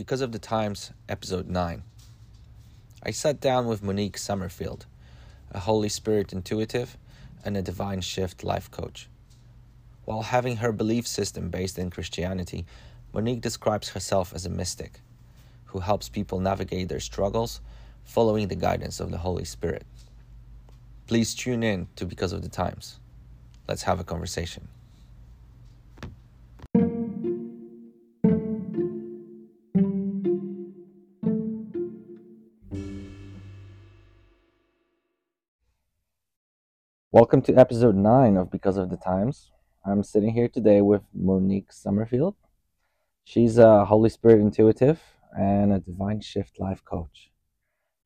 Because of the Times, Episode 9. I sat down with Monique Summerfield, a Holy Spirit intuitive and a Divine Shift life coach. While having her belief system based in Christianity, Monique describes herself as a mystic who helps people navigate their struggles following the guidance of the Holy Spirit. Please tune in to Because of the Times. Let's have a conversation. Welcome to episode 9 of Because of the Times. I'm sitting here today with Monique Summerfield. She's a Holy Spirit intuitive and a Divine Shift life coach.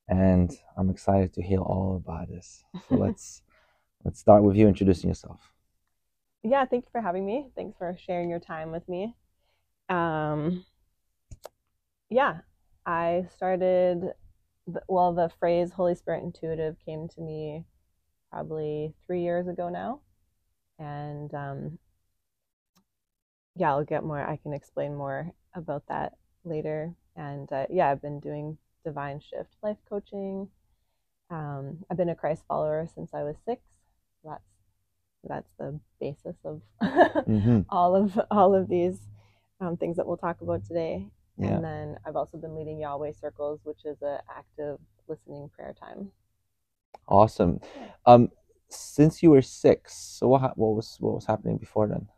And I'm excited to hear all about this. So let's let's start with you introducing yourself. Yeah, thank you for having me. Thanks for sharing your time with me. Um, yeah, I started, well, the phrase Holy Spirit intuitive came to me probably three years ago now. And um, yeah, I'll get more, I can explain more about that later. And uh, yeah, I've been doing divine shift life coaching. Um, I've been a Christ follower since I was six. That's that's the basis of mm-hmm. all of all of these um, things that we'll talk about today. Yeah. And then I've also been leading Yahweh circles, which is an active listening prayer time. Awesome. Um, since you were six, so what what was what was happening before then?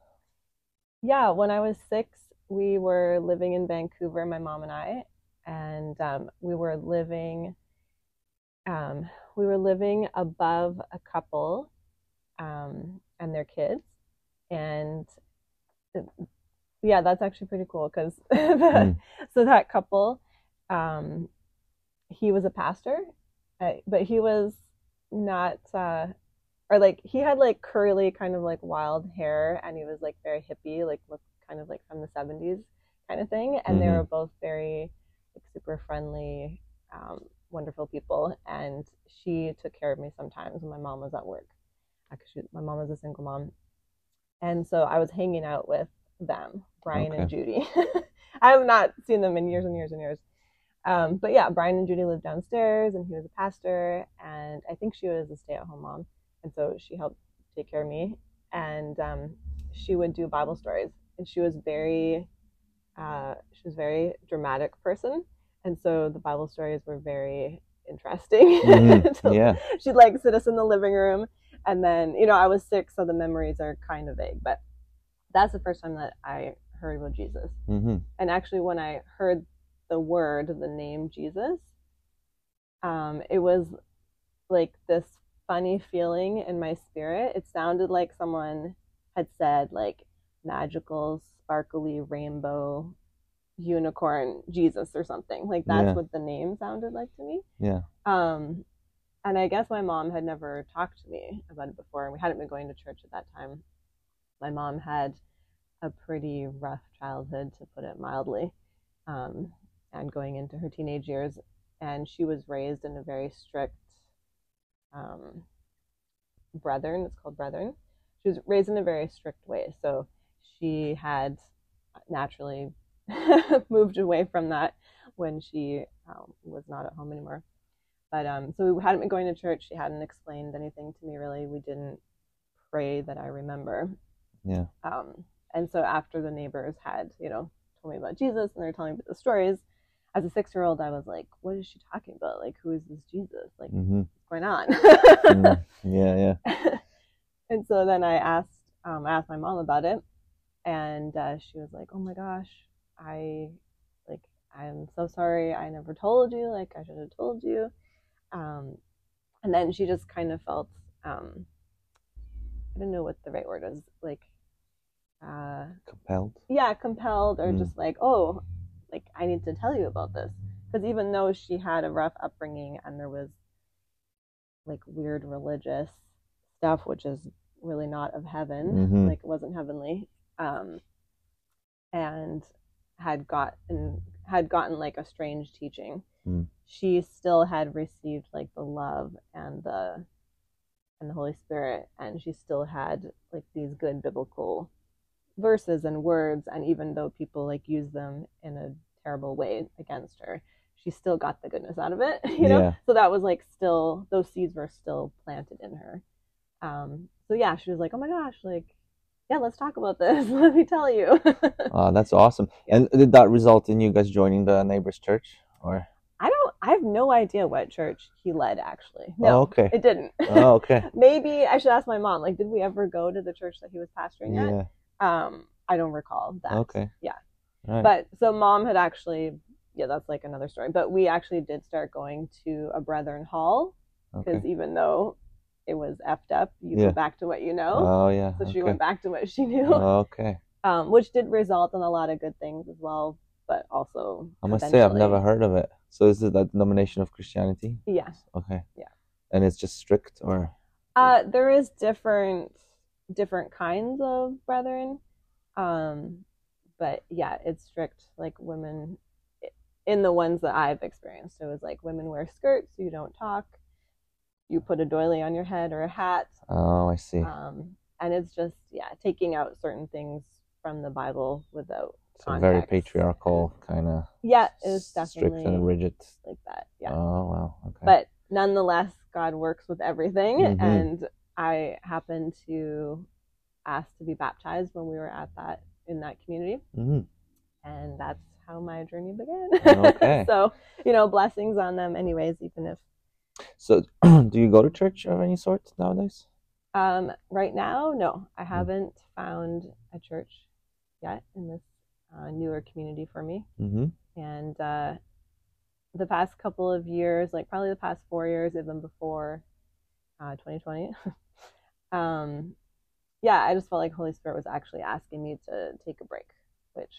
Yeah, when I was six, we were living in Vancouver, my mom and I, and um, we were living. Um, we were living above a couple um, and their kids, and yeah, that's actually pretty cool because mm. so that couple, um, he was a pastor, uh, but he was not uh or like he had like curly kind of like wild hair and he was like very hippie like looked kind of like from the 70s kind of thing and mm-hmm. they were both very like super friendly um, wonderful people and she took care of me sometimes when my mom was at work actually my mom was a single mom and so i was hanging out with them brian okay. and judy i have not seen them in years and years and years um, but yeah, Brian and Judy lived downstairs, and he was a pastor, and I think she was a stay-at-home mom, and so she helped take care of me. And um, she would do Bible stories, and she was very, uh, she was a very dramatic person, and so the Bible stories were very interesting. Mm-hmm. so yeah, she'd like sit us in the living room, and then you know I was sick, so the memories are kind of vague, but that's the first time that I heard about Jesus. Mm-hmm. And actually, when I heard the word, the name Jesus, um, it was like this funny feeling in my spirit. It sounded like someone had said like magical, sparkly rainbow unicorn Jesus or something. Like that's yeah. what the name sounded like to me. Yeah. Um and I guess my mom had never talked to me about it before and we hadn't been going to church at that time. My mom had a pretty rough childhood to put it mildly. Um, and going into her teenage years. And she was raised in a very strict um, brethren. It's called brethren. She was raised in a very strict way. So she had naturally moved away from that when she um, was not at home anymore. But um, so we hadn't been going to church. She hadn't explained anything to me really. We didn't pray that I remember. Yeah. Um, and so after the neighbors had, you know, told me about Jesus and they're telling me the stories, as a six year old, I was like, what is she talking about? Like, who is this Jesus? Like, mm-hmm. what's going on? mm, yeah, yeah. and so then I asked, um, I asked my mom about it, and uh, she was like, oh my gosh, I, like, I'm so sorry. I never told you. Like, I should have told you. Um, and then she just kind of felt, um, I don't know what the right word is, like, uh, compelled. Yeah, compelled, or mm. just like, oh, like I need to tell you about this because even though she had a rough upbringing and there was like weird religious stuff which is really not of heaven mm-hmm. like it wasn't heavenly um and had gotten had gotten like a strange teaching mm. she still had received like the love and the and the holy spirit and she still had like these good biblical verses and words and even though people like use them in a terrible way against her, she still got the goodness out of it, you know? Yeah. So that was like still, those seeds were still planted in her. Um, so yeah, she was like, oh my gosh, like, yeah, let's talk about this. Let me tell you. Oh, that's awesome. And did that result in you guys joining the neighbor's church? Or I don't, I have no idea what church he led actually. No, oh, okay. it didn't. Oh, okay. Maybe I should ask my mom, like, did we ever go to the church that he was pastoring at? Um, I don't recall that. Okay. Yeah. Right. But so mom had actually, yeah, that's like another story. But we actually did start going to a Brethren Hall because okay. even though it was effed up, you Yeah. go back to what you know. Oh yeah. so she went back to what she knew, Okay. um, which did result in a lot of good things as well. But also, I must say I've never heard of it. So is it that denomination of Christianity? Yeah. Okay. Yeah. And it's just strict or Uh, there is different different kinds of brethren, um, but yeah, it's strict. Like women, in the ones that I've experienced, it was like women wear skirts, you don't talk, you put a doily on your head or a hat, oh I see. um, and it's just yeah, taking out certain things from the Bible without so very patriarchal kind of yeah, it's definitely strict and rigid. like that. Yeah. Oh wow. Okay. but nonetheless god works with everything Mhm. and i happened to ask to be baptized when we were at that in that community Mhm. and that's how my journey began Okay. so you know blessings on them anyways even if So do you go to church of any sort nowadays? um right now no i haven't found a church yet in this uh, newer community for me Mm-hmm. and uh, the past couple of years, like probably the past four years, even before uh, 2020, um, yeah, I just felt like Holy Spirit was actually asking me to take a break, which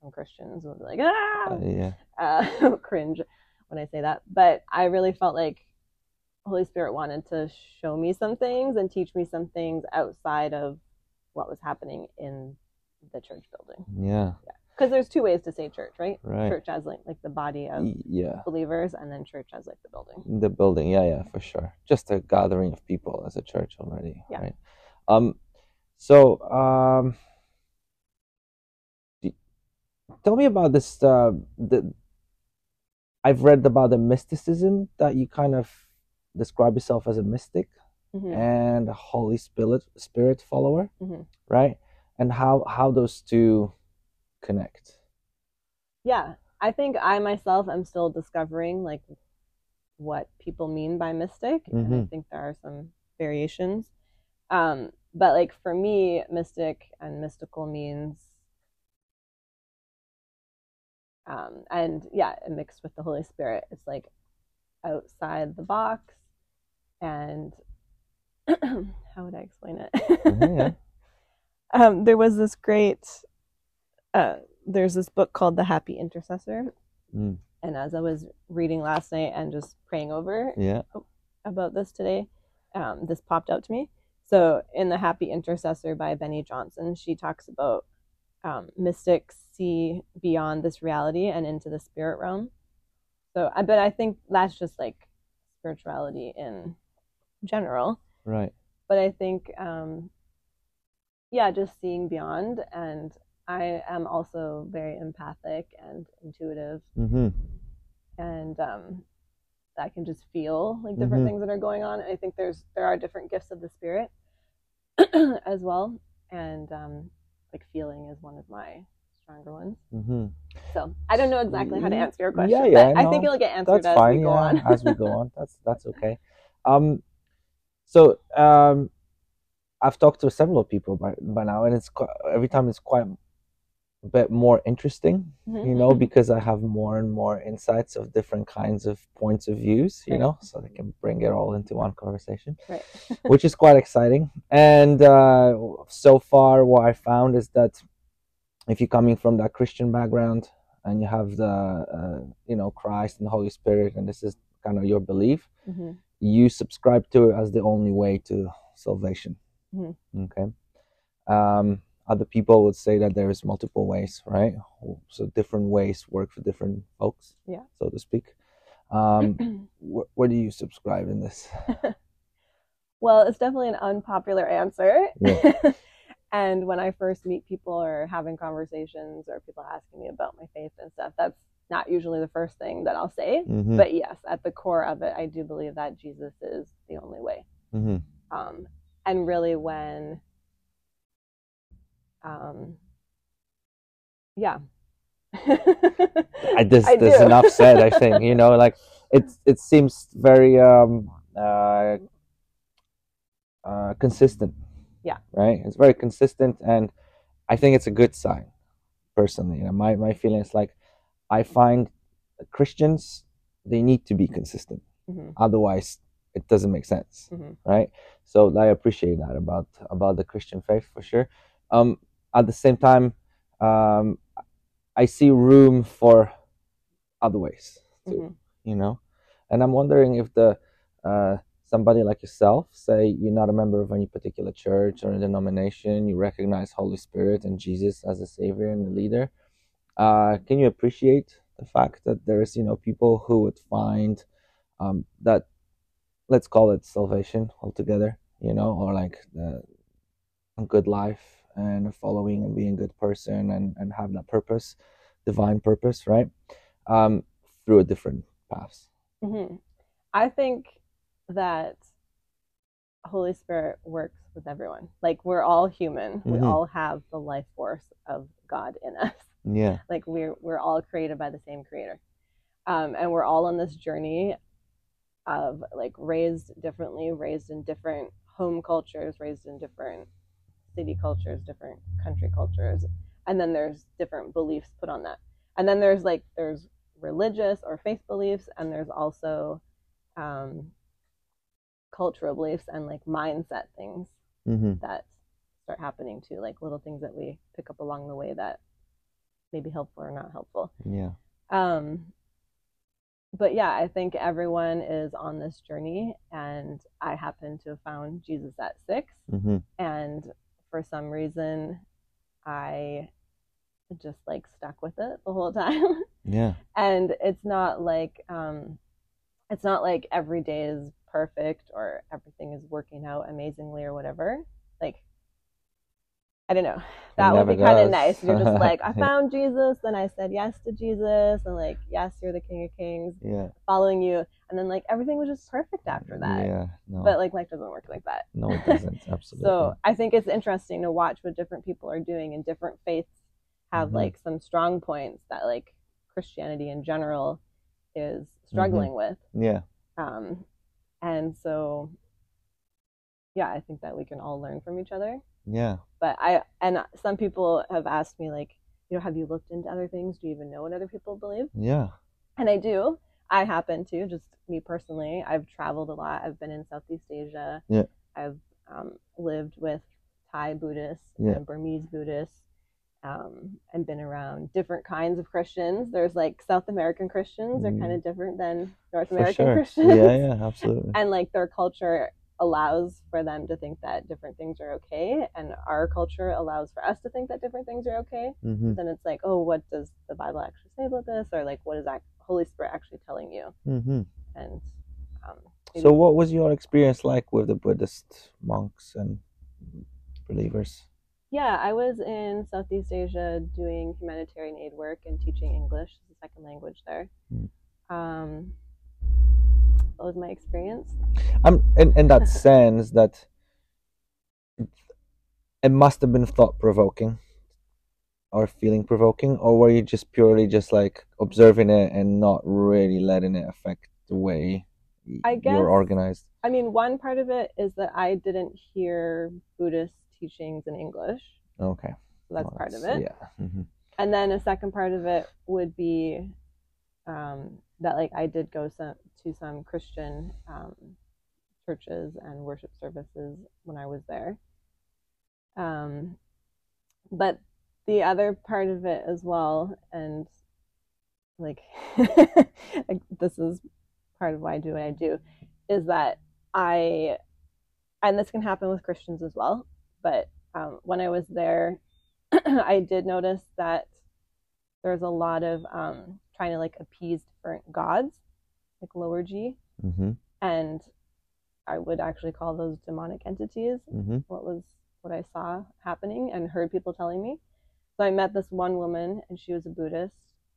some Christians would be like, ah, Uh, yeah. uh, cringe when I say that. But I really felt like Holy Spirit wanted to show me some things and teach me some things outside of what was happening in the church building. Yeah. Because there's two ways to say church, right? Right. Church as like like the body of Yeah. believers, and then church as like the building. The building, yeah, yeah, for sure. Just a gathering of people as a church already, Yeah. right? Um, so um, tell me about this. Uh, the I've read about the mysticism that you kind of describe yourself as a mystic Mhm. and a Holy Spirit Spirit follower, Mhm. right? And how how those two connect. Yeah, I think I myself am still discovering like what people mean by mystic, and I Mhm. think there are some variations. Um, but like for me, mystic and mystical means, um, and yeah, mixed with the Holy Spirit, it's like outside the box, and how would I explain it? Mhm, yeah. um, there was this great uh, there's this book called the happy intercessor Mm. and as i was reading last night and just praying over Yeah. about this today um, this popped out to me so in the happy intercessor by Beni Johnson she talks about um, mystics see beyond this reality and into the spirit realm so i but i think that's just like spirituality in general Right. but I think, um, yeah, just seeing beyond. And I am also very empathic and intuitive, Mm-hmm. and um, I can just feel like different Mhm. things that are going on. I think there's there are different gifts of the spirit as well, and um, like feeling is one of my stronger ones. Mm-hmm. So I don't know exactly how to answer your question, yeah, but I I think it'll get answered that's as fine we go yeah, on. as we go on that's that's okay um so um i've talked to several people by, by now and it's quite, every time it's quite bit more interesting Mhm. you know because i have more and more insights of different kinds of points of views you Right. know so they can bring it all into one conversation Right. which is quite exciting and uh, so far what i found is that if you're coming from that christian background and you have the uh, you know christ and the holy spirit and this is kind of your belief Mhm. you subscribe to it as the only way to salvation Mhm. okay um, other people would say that there's multiple ways right so different ways work for different folks Yeah. so to speak um, wh- where do you subscribe in this Well, it's definitely an unpopular answer. Yeah. and when I first meet people or having conversations or people asking me about my faith and stuff, that's not usually the first thing that I'll say. Mhm. But yes, at the core of it, I do believe that Jesus is the only way. Mhm. Um, and really, when, um, yeah. I, this I there's enough said. I think you know, like it it seems very um uh, uh consistent. Yeah. Right. It's very consistent, and I think it's a good sign. Personally, you know, my my feeling is like I find Christians they need to be consistent. Mhm, Otherwise, it doesn't make sense mhm. right? So I appreciate that about about the Christian faith for sure. Um, at the same time, um, I see room for other ways too, Mhm. you know. And I'm wondering if the uh, somebody like yourself, say you're not a member of any particular church or denomination, you recognize Holy Spirit and Jesus as a savior and a leader. Uh, can you appreciate the fact that there is, you know, people who would find um, that let's call it salvation altogether, you know, or like the a good life and following and being a good person and, and have that purpose, divine purpose, right? Um, through a different paths. hmm I think that Holy Spirit works with everyone. Like we're all human. We Mhm. all have the life force of God in us. Yeah. Like we're we're all created by the same creator. Um, and we're all on this journey of like raised differently, raised in different home cultures, raised in different city cultures, different country cultures. And then there's different beliefs put on that. And then there's like there's religious or faith beliefs, and there's also um, cultural beliefs and like mindset things Mm-hmm. that start happening too, like little things that we pick up along the way that may be helpful or not helpful. Yeah. Um, but yeah, I think everyone is on this journey, and I happen to have found Jesus at six, Mm-hmm. and for some reason, I just like stuck with it the whole time. Yeah. and it's not like um, it's not like every day is perfect or everything is working out amazingly or whatever. Like I don't know. That would be kind of nice. You're just like, I found Jesus, then I said yes to Jesus, and like, yes, you're the King of Kings, Yeah. following you, and then like everything was just perfect after that. Yeah. No. But like life doesn't work like that. no, it doesn't. Absolutely. So I think it's interesting to watch what different people are doing, and different faiths have Mhm. like some strong points that like Christianity in general is Mm-hmm. struggling with. yeah. Um, and so, yeah, I think that we can all learn from each other. Yeah. But I and some people have asked me like, you know, have you looked into other things? Do you even know what other people believe? Yeah. And I do. I happen to, just me personally. I've traveled a lot. I've been in Southeast Asia. Yeah. I've um, lived with Thai Buddhists Yeah. and Burmese Buddhists um, and been around different kinds of Christians. There's like South American Christians are Mm. kind of different than North American sure. Christians. Yeah. Yeah. Absolutely. and like their culture allows for them to think that different things are okay and our culture allows for us to think that different things are okay mm-hmm. then it's like oh what does the bible actually say about this or like what is that holy spirit actually telling you Mm-hmm. and um, So, what was your experience like with the Buddhist monks and believers? yeah i was in southeast asia doing humanitarian aid work and teaching english as a second language there Mm. um, what was my experience I'm in, in that sense that it must have been thought provoking or feeling provoking, or were you just purely just like observing it and not really letting it affect the way I guess- you're organized? I mean, one part of it is that I didn't hear Buddhist teachings in English. Okay, So that's Well, part of it. Yeah. hmm And then a second part of it would be um, that, like, I did go some, to some Christian um, churches and worship services when I was there. Um, but the other part of it as well, and like, this is part of why I do what I do, is that I, and this can happen with Christians as well, but um, when I was there, I did notice that there's a lot of um, trying to like appease different gods, like lower G, hmm and I would actually call those demonic entities. hmm What was what I saw happening and heard people telling me. So I met this one woman, and she was a Buddhist,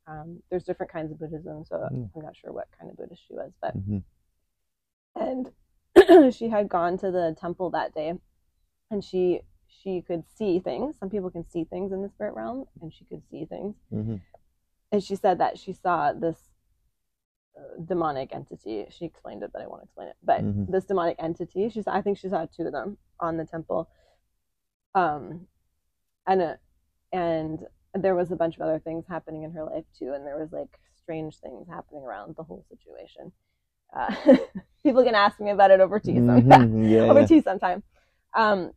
Um, there's different kinds of Buddhism, so Mm. I'm not sure what kind of Buddhist she was, but hmm and she had gone to the temple that day, and she she could see things. Some people can see things in the spirit realm, and she could see things. hmm And she said that she saw this uh, demonic entity. She explained it, but I won't explain it. But Mhm. this demonic entity, she saw. I think she saw two of them on the temple. Um, and uh, and there was a bunch of other things happening in her life too, and there was like strange things happening around the whole situation. Uh, people can ask me about it over tea sometime. Mhm, Yeah. over yeah. tea sometime. Um,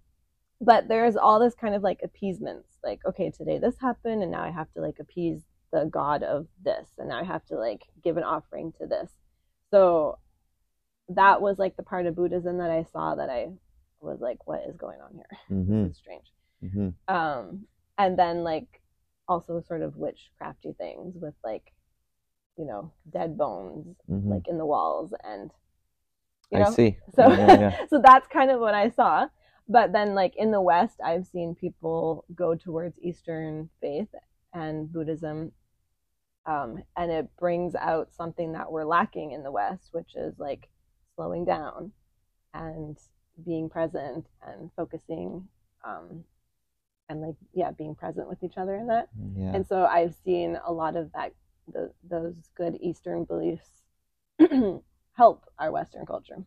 but there's all this kind of like appeasements, like okay, today this happened, and now I have to like appease the god of this, and now I have to like give an offering to this. So that was like the part of Buddhism that I saw that I was like, what is going on here? hmm This is strange. hmm Um, and then like also sort of witchcrafty things with like, you know, dead bones hmm like in the walls and you I know see. so Yeah, yeah, yeah. so that's kind of what I saw. But then like in the West I've seen people go towards Eastern faith and Buddhism. Um, and it brings out something that we're lacking in the West, which is like slowing down and being present and focusing um, and like yeah being present with each other in that yeah. and so I've seen a lot of that the, those good Eastern beliefs help our Western culture.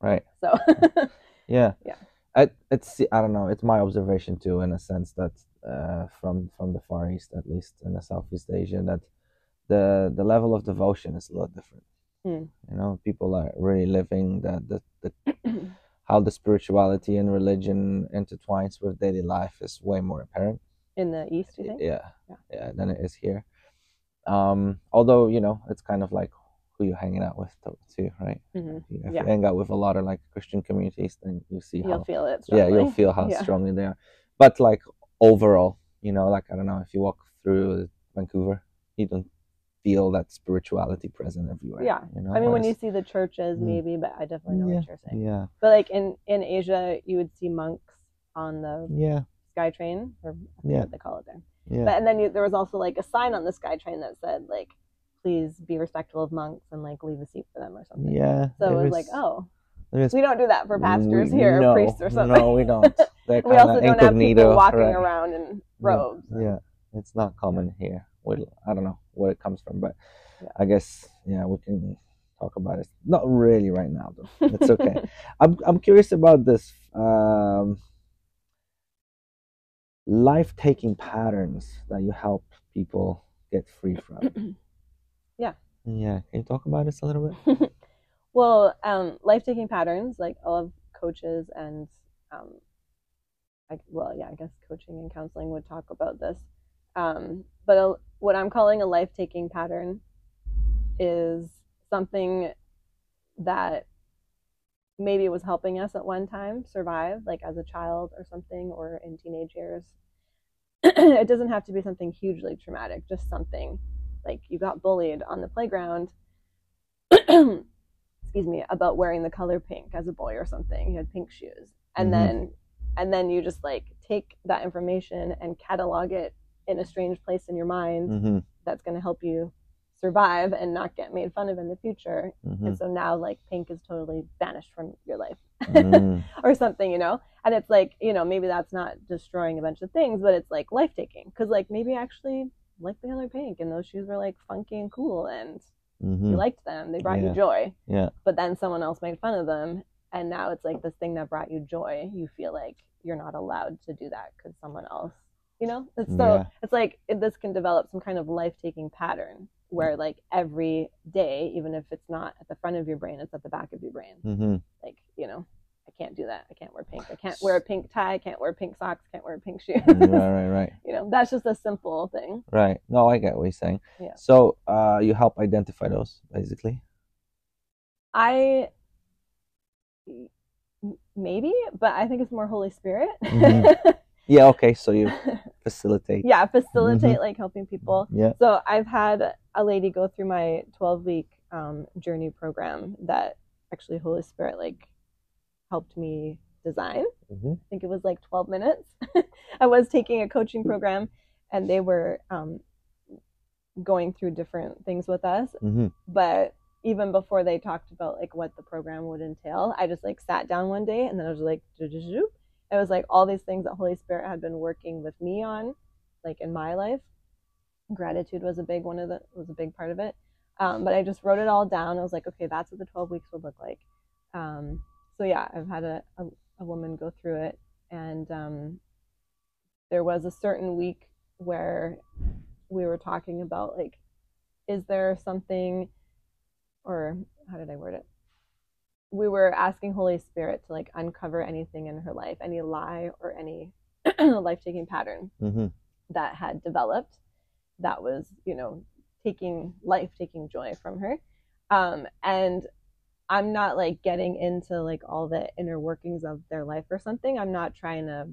right. So Yeah. Yeah. I, it's I don't know. It's my observation too, in a sense that uh, from from the Far East, at least in the Southeast Asia, that the the level of devotion is a lot different. Hmm. You know, people are really living the the, the how the spirituality and religion intertwines with daily life is way more apparent. in the East, you think? Yeah, Yeah. yeah, than it is here. Um, although you know, it's kind of like who you're hanging out with too- right? hmm If you, Yeah. you hang out with a lot of like Christian communities, then you see You'll how feel it. yeah you'll feel how Yeah. strongly they are. But like overall, you know, like I don't know, if you walk through Vancouver, you don't feel that spirituality present everywhere. Yeah. you know. I mean, when you see the churches, Mm. maybe, but I definitely know what you're saying. yeah, But like in in Asia, you would see monks on the yeah, sky train, or Yeah. what they call it there. yeah, But and then you, there was also like a sign on the sky train that said like, "Please be respectful of monks and like leave a seat for them" or something. yeah. So it was is- like, oh, is- we don't do that for pastors we- here, no, or priests or something. No, we don't. We also don't have people walking right. around in robes. Yeah, it's not common here. Well, I don't know where it comes from, but Yeah. I guess yeah, we can talk about it. Not really right now, though. It's okay. I'm I'm curious about this um, life taking patterns that you help people get free from. Yeah. Yeah. Can you talk about this a little bit? well, um, life taking patterns, like a lot of coaches and, um, I, well, yeah, I guess coaching and counseling would talk about this. Um, but a, what I'm calling a life taking pattern is something that maybe was helping us at one time survive, like as a child or something, or in teenage years. it doesn't have to be something hugely traumatic, just something like you got bullied on the playground excuse me about wearing the color pink as a boy or something you had pink shoes and Mhm. then and then you just like take that information and catalog it in a strange place in your mind Mm-hmm. that's going to help you survive and not get made fun of in the future Mm-hmm. and so now like pink is totally banished from your life mm or something, you know? And it's like, you know, maybe that's not destroying a bunch of things, but it's like life taking. Because, like, maybe actually like the color pink and those shoes were like funky and cool and hmm you liked them. They brought Yeah. you joy. Yeah. But then someone else made fun of them. And now it's like this thing that brought you joy. You feel like you're not allowed to do that because someone else, you know? It's so Yeah. it's like it, this can develop some kind of life taking pattern where, like, every day, even if it's not at the front of your brain, it's at the back of your brain hmm like you know i can't do that i can't wear pink i can't wear a pink tie i can't wear pink socks can't wear pink shoes right, right, right. you know that's just a simple thing Right. No, I get what you're saying. Yeah. So, uh, you help identify those, basically. i maybe but i think it's more holy spirit Mhm. Yeah. Okay. So you facilitate. yeah facilitate like helping people Yeah. so i've had a lady go through my 12 week um, journey program that actually holy spirit like helped me design hmm I think it was like 12 minutes. I was taking a coaching program and they were um, going through different things with us. Mm-hmm. But even before they talked about like what the program would entail, I just like sat down one day and then I was like, it was like all these things that Holy Spirit had been working with me on, like in my life. Gratitude was a big one of the was a big part of it. Um, but I just wrote it all down. I was like, okay, that's what the 12 weeks would look like. Um, so yeah, I've had a, a, a, woman go through it, and um, there was a certain week where we were talking about like, is there something, or how did I word it? We were asking Holy Spirit to like uncover anything in her life, any lie or any life taking pattern mm-hmm. that had developed that was, you know, taking life, taking joy from her. Um, and I'm not like getting into like all the inner workings of their life or something. I'm not trying to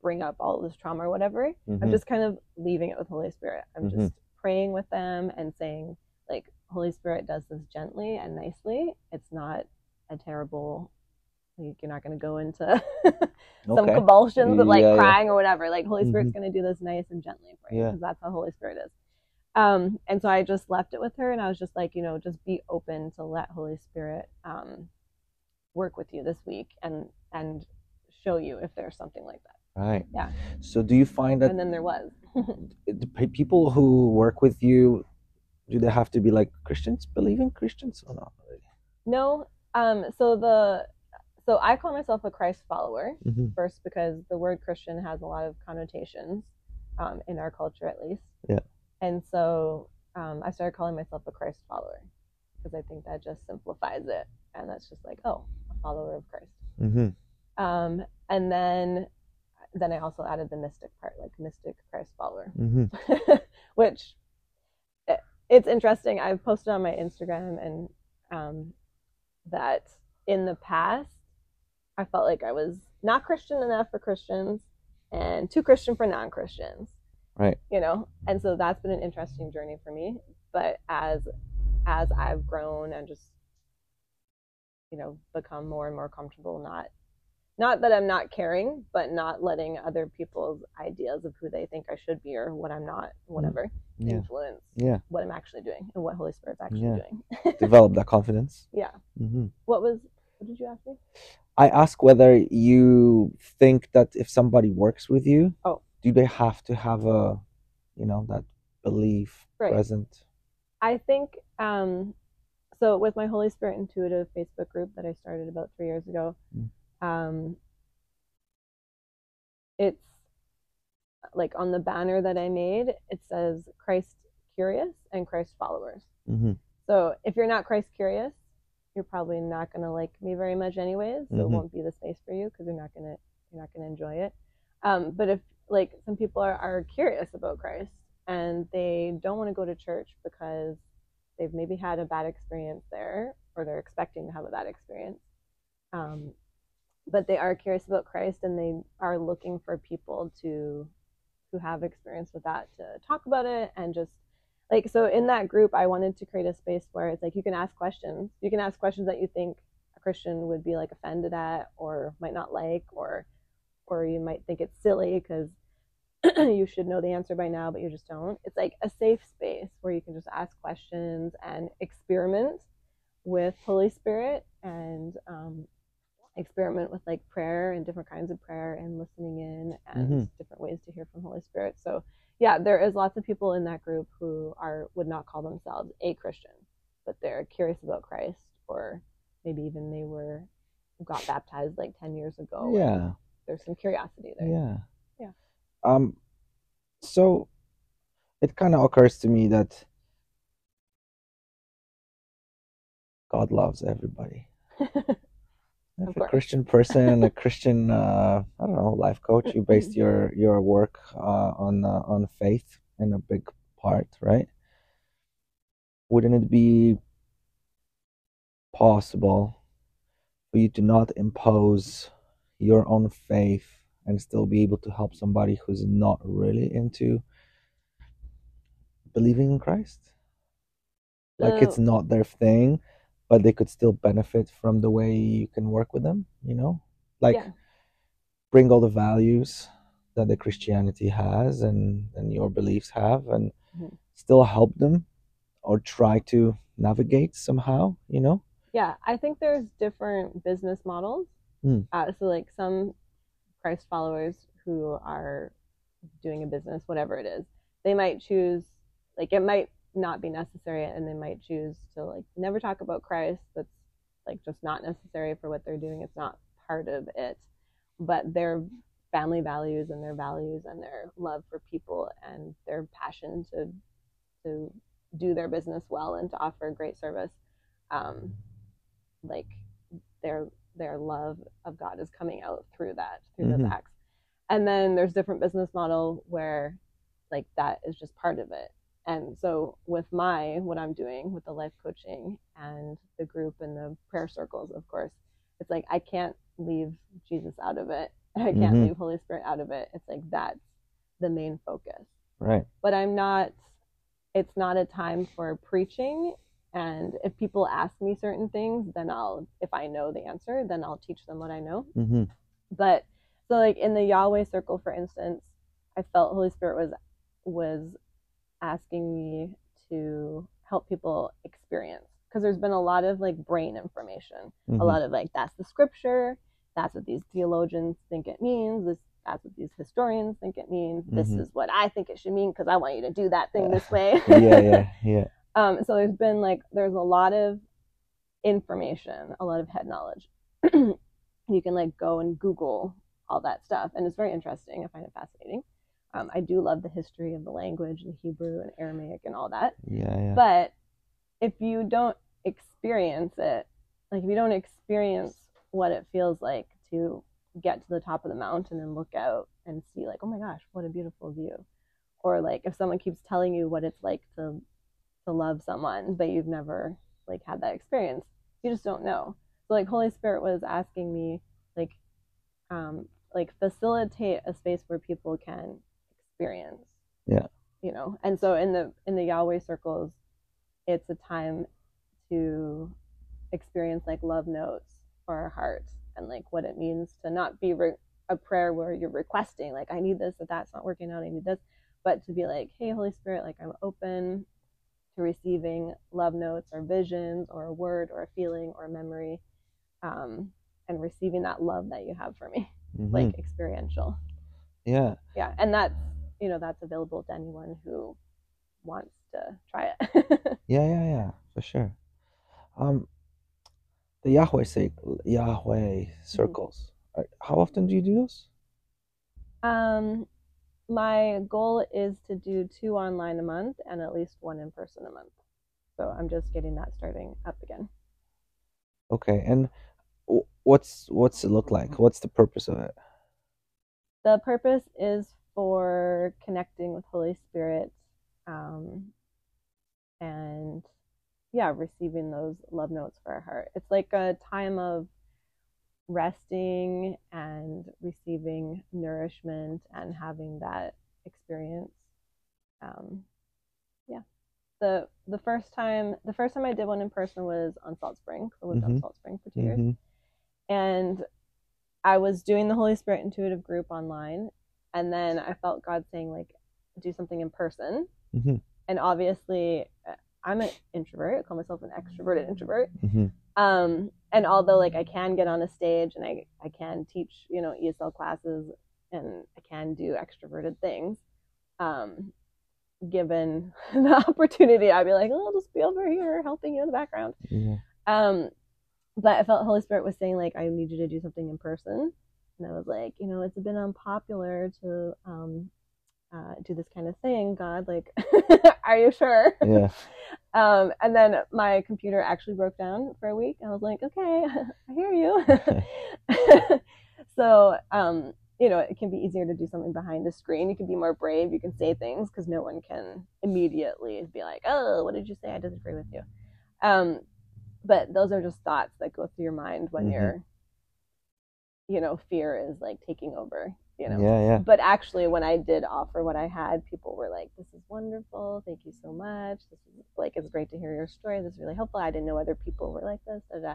bring up all this trauma or whatever. Mm-hmm. I'm just kind of leaving it with Holy Spirit. I'm Mhm. just praying with them and saying, like, Holy Spirit does this gently and nicely. It's not a terrible, like, you're not going to go into some Okay. convulsions of like Yeah, yeah. crying or whatever. Like, Holy Spirit's Mhm. going to do this nice and gently for you Yeah. because that's how Holy Spirit is. Um, and so I just left it with her and I was just like, you know, just be open to let Holy Spirit um, work with you this week and and show you if there's something like that. Right. Yeah. So do you find that And then there was. the people who work with you do they have to be like Christians, believing Christians or not? No. Um, so the so I call myself a Christ follower Mm-hmm. first because the word Christian has a lot of connotations um, in our culture, at least. Yeah. And so um, I started calling myself a Christ follower because I think that just simplifies it, and that's just like, oh, a follower of Christ. Mm-hmm. Um, and then then I also added the mystic part, like mystic Christ follower. Mm-hmm. which it, it's interesting. I've posted on my Instagram and um, that in the past I felt like I was not Christian enough for Christians and too Christian for non-Christians. Right. You know, and so that's been an interesting journey for me. But as as I've grown and just you know become more and more comfortable not not that I'm not caring, but not letting other people's ideas of who they think I should be or what I'm not, whatever, Yeah. influence Yeah. what I'm actually doing and what Holy Spirit's actually Yeah. doing. Develop that confidence. yeah. Mm-hmm. What was? What did you ask me? I ask whether you think that if somebody works with you, Oh. do they have to have a, you know, that belief Right. present? I think um, so. With my Holy Spirit Intuitive Facebook group that I started about three years ago, Mm. Um, it's like on the banner that I made. It says Christ curious and Christ followers. Mm-hmm. So if you're not Christ curious, you're probably not gonna like me very much anyways. So it Mhm. won't be the space for you because you're not gonna you're not gonna enjoy it. Um, but if like some people are, are curious about Christ and they don't want to go to church because they've maybe had a bad experience there or they're expecting to have a bad experience. Um, but they are curious about Christ and they are looking for people to who have experience with that to talk about it and just like so in that group i wanted to create a space where it's like you can ask questions. You can ask questions that you think a christian would be like offended at or might not like or or you might think it's silly because you should know the answer by now but you just don't. It's like a safe space where you can just ask questions and experiment with holy spirit and um, experiment with like prayer and different kinds of prayer and listening in and Mhm. different ways to hear from holy spirit so yeah, there is lots of people in that group who are would not call themselves a Christian, but they're curious about Christ, or maybe even they were got baptized like ten years ago. Yeah. there's some curiosity there. Yeah. Yeah. Um. So, it kind of occurs to me that God loves everybody. If a. Christian person, a Christian, uh, I don't know, life coach, you based your your work uh, on uh, on faith in a big part, right? Wouldn't it be possible for you to not impose your own faith and still be able to help somebody who's not really into believing in Christ? Like it's not their thing, but they could still benefit from the way you can work with them, you know? Like Yeah. bring all the values that the Christianity has and, and your beliefs have and Mhm. still help them or try to navigate somehow, you know? Yeah, I think there's different business models. Mm. Uh, so, like some Christ followers who are doing a business, whatever it is, they might choose, like, it might not be necessary, and they might choose to, like, never talk about Christ. That's, like, just not necessary for what they're doing. It's not part of it. But their family values and their values and their love for people and their passion to to do their business well and to offer great service um, like their their love of God is coming out through that through Mhm. those acts. And then there's different business model where like that is just part of it. And so with my what I'm doing with the life coaching and the group and the prayer circles, of course, it's like I can't leave Jesus out of it. I can't Mhm. leave Holy Spirit out of it. It's like that's the main focus Right. but I'm not, it's not a time for preaching. And if people ask me certain things, then I'll, if I know the answer, then I'll teach them what I know. Mm-hmm. But so, like in the Yahweh circle, for instance, I felt Holy Spirit was, was asking me to help people experience because there's been a lot of like brain information Mm-hmm. a lot of like that's the scripture that's what these theologians think it means this that's what these historians think it means this Mhm. is what i think it should mean because i want you to do that thing this way yeah, yeah, yeah. um so there's been like there's a lot of information a lot of head knowledge you can like go and google all that stuff and it's very interesting i find it fascinating um, i do love the history of the language and hebrew and aramaic and all that Yeah, yeah. but if you don't experience it, like if you don't experience what it feels like to get to the top of the mountain and look out and see like, oh my gosh, what a beautiful view. Or like if someone keeps telling you what it's like to to love someone, but you've never like had that experience, you just don't know. So like Holy Spirit was asking me like um like facilitate a space where people can experience. Yeah. You know. And so in the in the Yahweh circles it's a time to experience like love notes for our hearts and like what it means to not be re- a prayer where you're requesting like i need this if that's not working out i need this but to be like hey holy spirit like i'm open to receiving love notes or visions or a word or a feeling or a memory um, and receiving that love that you have for me Mhm. like experiential yeah. yeah and that's you know that's available to anyone who wants to try it Yeah, yeah, yeah, for sure. Um, the Yahweh say Yahweh circles. Are- How often do you do those? Um, my goal is to do two online a month and at least one in person a month. So I'm just getting that starting up again. Okay, and what's what's it look like? What's the purpose of it? The purpose is for connecting with Holy Spirit, um, and yeah, receiving those love notes for our heart. It's like a time of resting and receiving nourishment and having that experience. Um, yeah, the the first time the first time I did one in person was on Salt Spring. I lived on Mhm. Salt Spring for 2 years, Mhm. and I was doing the Holy Spirit intuitive group online, and then I felt God saying like, do something in person. Mhm. And obviously, uh, I'm an introvert. I call myself an extroverted introvert. Mhm. Um, and although like I can get on a stage and I, I can teach, you know, ESL classes and I can do extroverted things, um, given the opportunity, I'd be like, oh, I'll just be over here helping you in the background. Yeah. Um, but I felt Holy Spirit was saying like, I need you to do something in person. And I was like, you know, it's been unpopular to um, uh, do this kind of thing. God, like, are you sure? Yeah. Um, and then my computer actually broke down for a week. I was like, okay, I hear you. so, um, you know, it can be easier to do something behind the screen. You can be more brave. You can say things because no one can immediately be like, oh, what did you say? I disagree with you. Um, but those are just thoughts that go through your mind when Mhm. you're, you know, fear is like taking over, you know Yeah, yeah. but actually when i did offer what i had people were like this is wonderful thank you so much this is like it's great to hear your story this is really helpful i didn't know other people were like this da, da.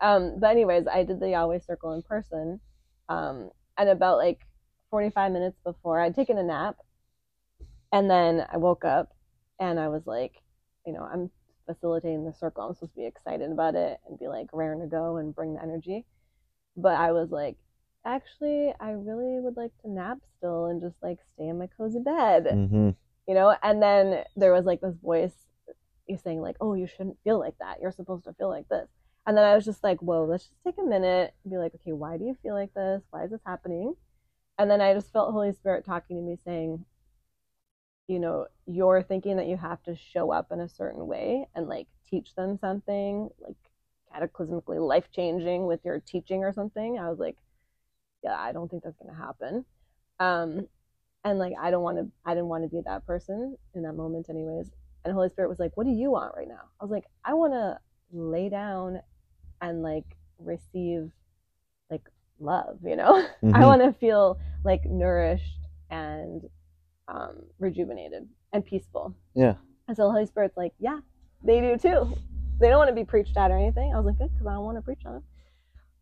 Um, but anyways i did the yahweh circle in person um, and about like 45 minutes before i'd taken a nap and then i woke up and I was like, you know, I'm facilitating the circle. I'm supposed to be excited about it and be like raring to go and bring the energy. But I was like, actually, I really would like to nap still and just like stay in my cozy bed, Mm-hmm. you know? And then there was like this voice saying, like, oh, you shouldn't feel like that. You're supposed to feel like this. And then I was just like, whoa, let's just take a minute and be like, okay, why do you feel like this? Why is this happening? And then I just felt Holy Spirit talking to me saying, you know, you're thinking that you have to show up in a certain way and like teach them something like cataclysmically life changing with your teaching or something. I was like, yeah, I don't think that's going to happen. Um, and like, I don't want to, I didn't want to be that person in that moment, anyways. And Holy Spirit was like, what do you want right now? I was like, I want to lay down and like receive like love, you know? Mhm. I want to feel like nourished and um, rejuvenated and peaceful. Yeah. And so the Holy Spirit's like, yeah, they do too. They don't want to be preached at or anything. I was like, good, because I don't want to preach on them.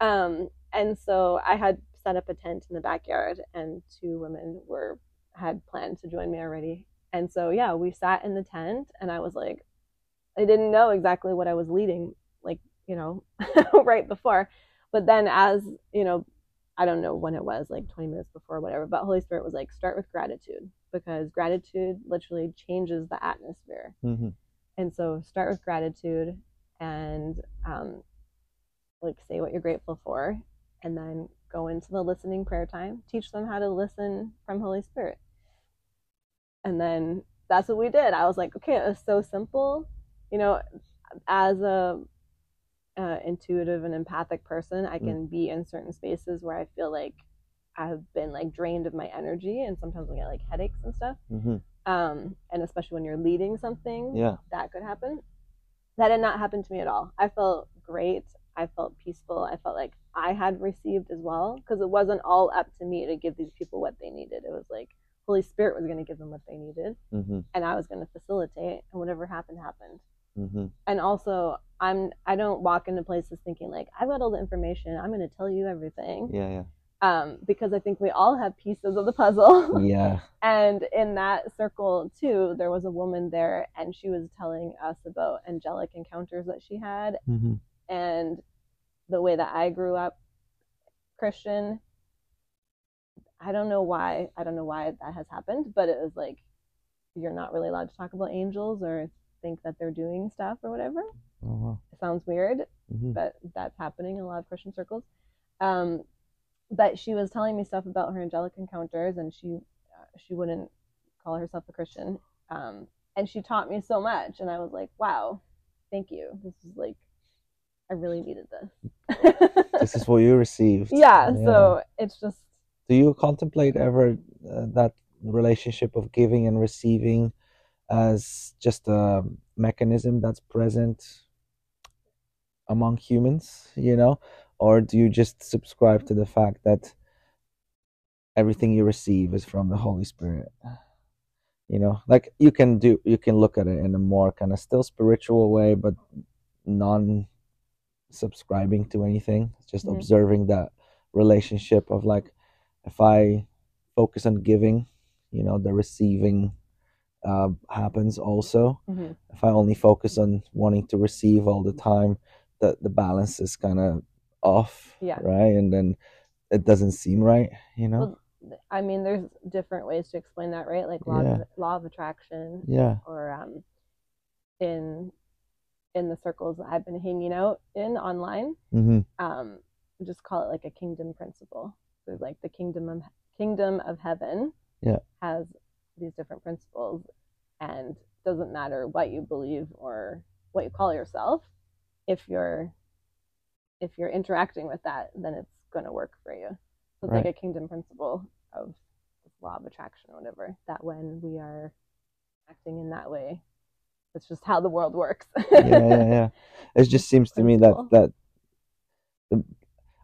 Um, and so I had set up a tent in the backyard, and two women were had planned to join me already. And so yeah, we sat in the tent, and I was like, I didn't know exactly what I was leading, like you know, right before. But then as you know, I don't know when it was, like 20 minutes before, or whatever. But Holy Spirit was like, start with gratitude because gratitude literally changes the atmosphere. Mm-hmm. And so start with gratitude and um, like say what you're grateful for, and then go into the listening prayer time. Teach them how to listen from Holy Spirit. And then that's what we did. I was like, okay, it was so simple. You know, as a uh, intuitive and empathic person, I can be in certain spaces where I feel like I've been like drained of my energy, and sometimes I get like headaches and stuff. Mm-hmm. Um, and especially when you're leading something, Yeah. that could happen. That did not happen to me at all. I felt great. I felt peaceful. I felt like I had received as well because it wasn't all up to me to give these people what they needed. It was like Holy Spirit was going to give them what they needed, Mm-hmm. and I was going to facilitate, and whatever happened happened. Mm-hmm. And also, I'm I don't walk into places thinking like I've got all the information. I'm going to tell you everything, Yeah. Yeah. Um, because I think we all have pieces of the puzzle. Yeah. And in that circle too, there was a woman there, and she was telling us about angelic encounters that she had, Mm-hmm. and the way that I grew up Christian. I don't know why. I don't know why that has happened, but it was like you're not really allowed to talk about angels or think that they're doing stuff or whatever. Oh, wow. It sounds weird, Mm-hmm. but that's happening in a lot of Christian circles. Um, but she was telling me stuff about her angelic encounters, and she uh, she wouldn't call herself a Christian. Um, and she taught me so much, and I was like, wow, thank you. This is like, I really needed this. This is what you received. yeah, So it's just do you contemplate ever uh, that relationship of giving and receiving as just a mechanism that's present among humans you know or do you just subscribe to the fact that everything you receive is from the holy spirit you know like you can do you can look at it in a more kind of still spiritual way but non subscribing to anything just Mhm. observing that relationship of like if I focus on giving, you know, the receiving uh, happens also. mhm. If I only focus on wanting to receive all the time, the the balance is kind of off, Yeah. right? And then it doesn't seem right, you know. Well, I mean, there's different ways to explain that, right? Like law, Yeah. of, law of attraction, yeah. or um, in in the circles that I've been hanging out in online, hmm um, just call it like a kingdom principle. So like the kingdom of kingdom of heaven Yeah. has these different principles, and doesn't matter what you believe or what you call yourself. If you're if you're interacting with that, then it's going to work for you. So it's Right. like a kingdom principle of law of attraction or whatever. That when we are acting in that way, it's just how the world works. yeah, yeah, yeah. It just seems to me that that the,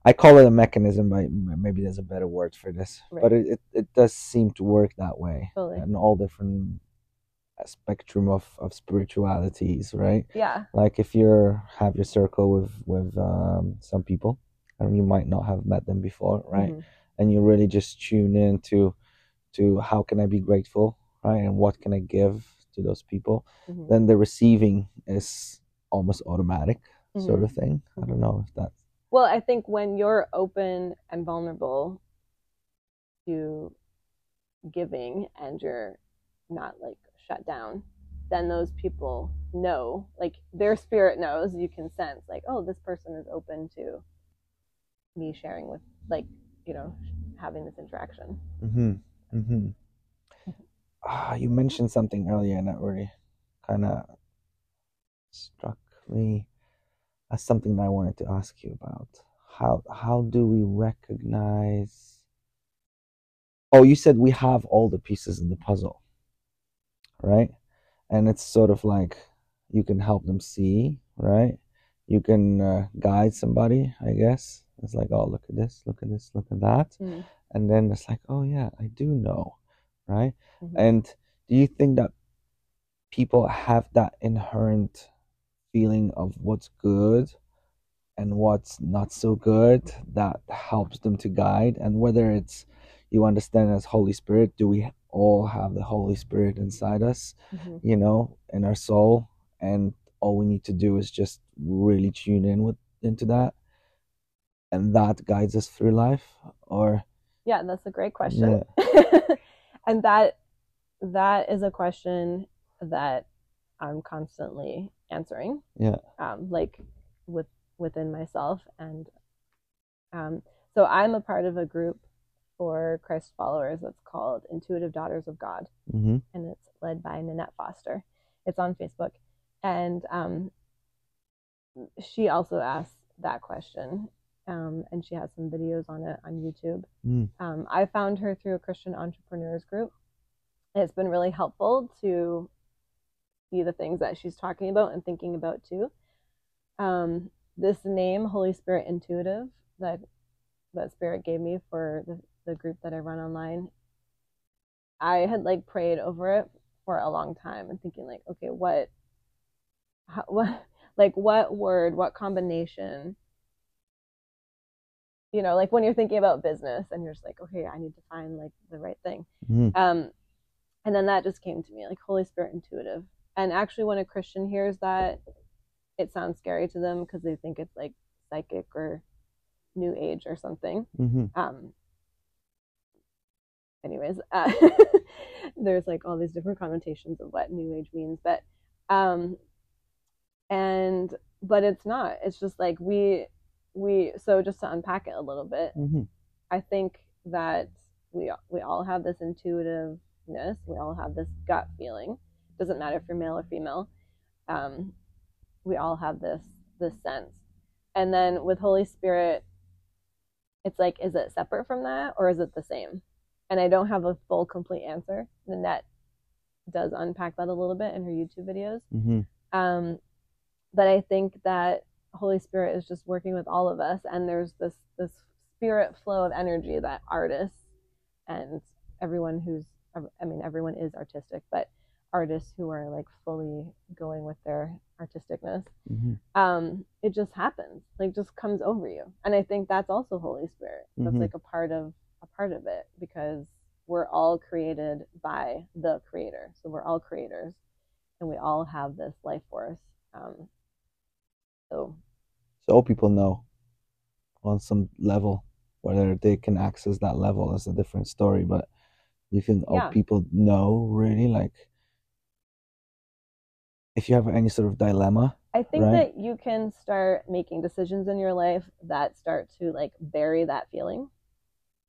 I call it a mechanism, but maybe there's a better word for this. But it, it, it does seem to work that way Totally. in all different spectrum of, of spiritualities, right? yeah. Like if you're have your circle with with um, some people, and you might not have met them before, right? Mhm. And you really just tune in to to how can I be grateful, right? And what can I give to those people, Mhm. then the receiving is almost automatic, sort Mhm. of thing. I don't know if that's Well, I think when you're open and vulnerable to giving and you're not like shut down, then those people know, like their spirit knows, you can sense, like, oh, this person is open to me sharing with, like, you know, having this interaction. Mm-hmm. Mm-hmm. Ah, you mentioned something earlier and that really kind of struck me as something that I wanted to ask you about. How how do we recognize? Oh, you said we have all the pieces in the puzzle, right? And it's sort of like you can help them see, right? You can uh, guide somebody, I guess. It's like, oh, look at this, look at this, look at that Mm-hmm. and then it's like oh yeah i do know right Mhm. and do you think that people have that inherent feeling of what's good and what's not so good that helps them to guide and whether it's you understand as holy spirit do we all have the holy spirit inside us Mhm. you know in our soul and all we need to do is just really tune in with into that and that guides us through life or Yeah, that's a great question. and that that is a question that I'm constantly answering. Yeah. Um, like with within myself and um, so I'm a part of a group for Christ followers that's called Intuitive Daughters of God hmm and it's led by Nanette Foster. It's on Facebook. And um, she also asked that question. Um, and she has some videos on it on YouTube. Mm. Um, I found her through a Christian entrepreneurs group. It's been really helpful to see the things that she's talking about and thinking about too. Um, this name, Holy Spirit Intuitive, that that Spirit gave me for the, the group that I run online, I had like prayed over it for a long time and thinking like, okay, what, how, what, like what word, what combination, you know, like when you're thinking about business and you're just like, okay, I need to find like the right thing. Mhm. Um, and then that just came to me like Holy Spirit intuitive. And actually, when a Christian hears that, it sounds scary to them because they think it's like psychic or new age or something hmm um anyways uh, there's like all these different connotations of what new age means but um and but it's not. It's just like we we so just to unpack it a little bit hmm i think that we we all have this intuitiveness. We all have this gut feeling. Doesn't matter if you're male or female. Um we all have this this sense. And then with holy spirit it's like is it separate from that or is it the same and i don't have a full complete answer nanette does unpack that a little bit in her youtube videos. Hmm um, but i think that holy spirit is just working with all of us and there's this this spirit flow of energy that artists and everyone who's i mean everyone is artistic but artists who are like fully going with their artisticness hmm um it just happens like just comes over you. And i think that's also holy spirit. That's Mhm. like a part of a part of it because we're all created by the creator so we're all creators and we all have this life force um so So people know on some level whether they can access that level is a different story. But you think all Yeah. people know really like if you have any sort of dilemma. i think Right. that you can start making decisions in your life that start to like bury that feeling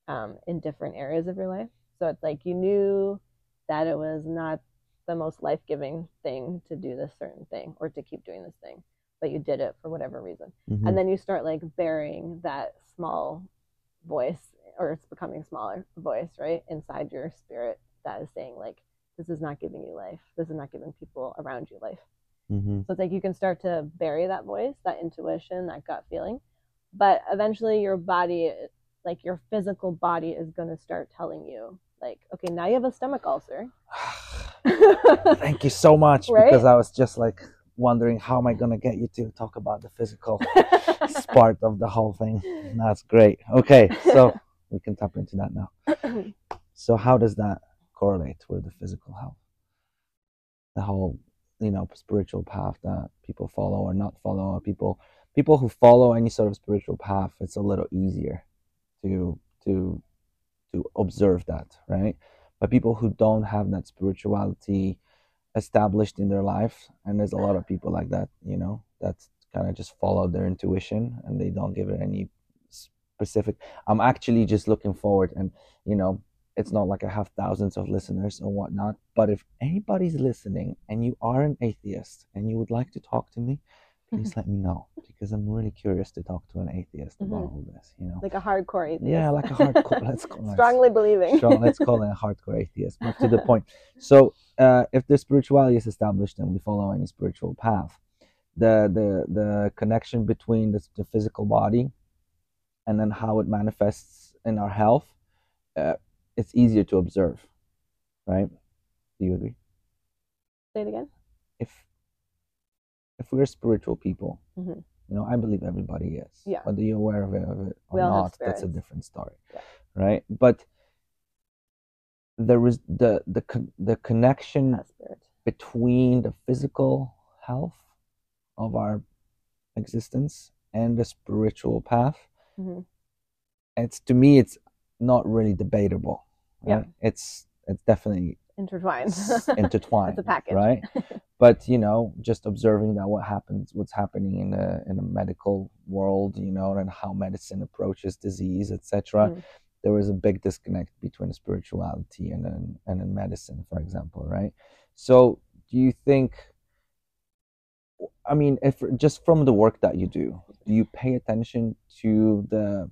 um, in different areas of your life so it's like you knew that it was not the most life-giving thing to do this certain thing or to keep doing this thing but you did it for whatever reason Mhm. and then you start like burying that small voice or it's becoming smaller voice right inside your spirit that is saying like this is not giving you life this is not giving people around you life Mhm. so it's like you can start to bury that voice that intuition that gut feeling but eventually your body like your physical body is going to start telling you like okay now you have a stomach ulcer Thank you so much Right? because I was just like wondering how am I gonna get you to talk about the physical part of the whole thing. That's great. Okay, so we can tap into that now. So how does that correlate with the physical health? the whole you know spiritual path that people follow or not follow or people people who follow any sort of spiritual path it's a little easier to to to observe that right but people who don't have that spirituality established in their life and there's a lot of people like that you know that kind of just follow their intuition and they don't give it any specific i'm actually just looking forward and you know it's not like I have thousands of listeners or whatnot. But if anybody's listening and you are an atheist and you would like to talk to me, please let me know because I'm really curious to talk to an atheist about all this. You know, Like a hardcore atheist. yeah, like a hardcore. let's call Strongly believing. Strong, let's call it a hardcore atheist. But to the point. So, uh, if the spirituality is established and we follow any spiritual path, the the the connection between the, the physical body and then how it manifests in our health, uh, it's easier to observe, right? Do you agree? Say it again. If if we're spiritual people, Mhm. you know, I believe everybody is. Yeah. Whether you're aware of it, of it or We not, that's a different story, Yeah. right? But there is the the the connection between the physical health of our existence and the spiritual path Mhm. it's to me it's not really debatable Yeah. it's it's definitely Intertwined. intertwined It's a package. right but you know just observing that what happens what's happening in the in the medical world you know and how medicine approaches disease etc Mm. there is a big disconnect between spirituality and and, and in medicine for example right so do you think i mean if just from the work that you do do you pay attention to the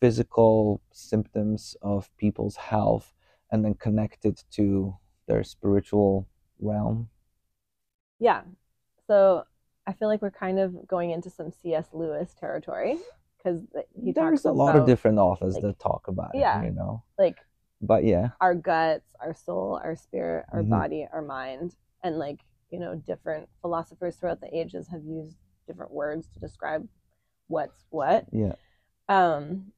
physical symptoms of people's health and then connect it to their spiritual realm Yeah. So I feel like we're kind of going into some C.S. Lewis territory because he there's talks a lot about of different authors like- that talk about Yeah. it you know like but yeah our guts, our soul, our spirit, our Mhm. body, our mind, and like you know, different philosophers throughout the ages have used different words to describe what's what. yeah Um,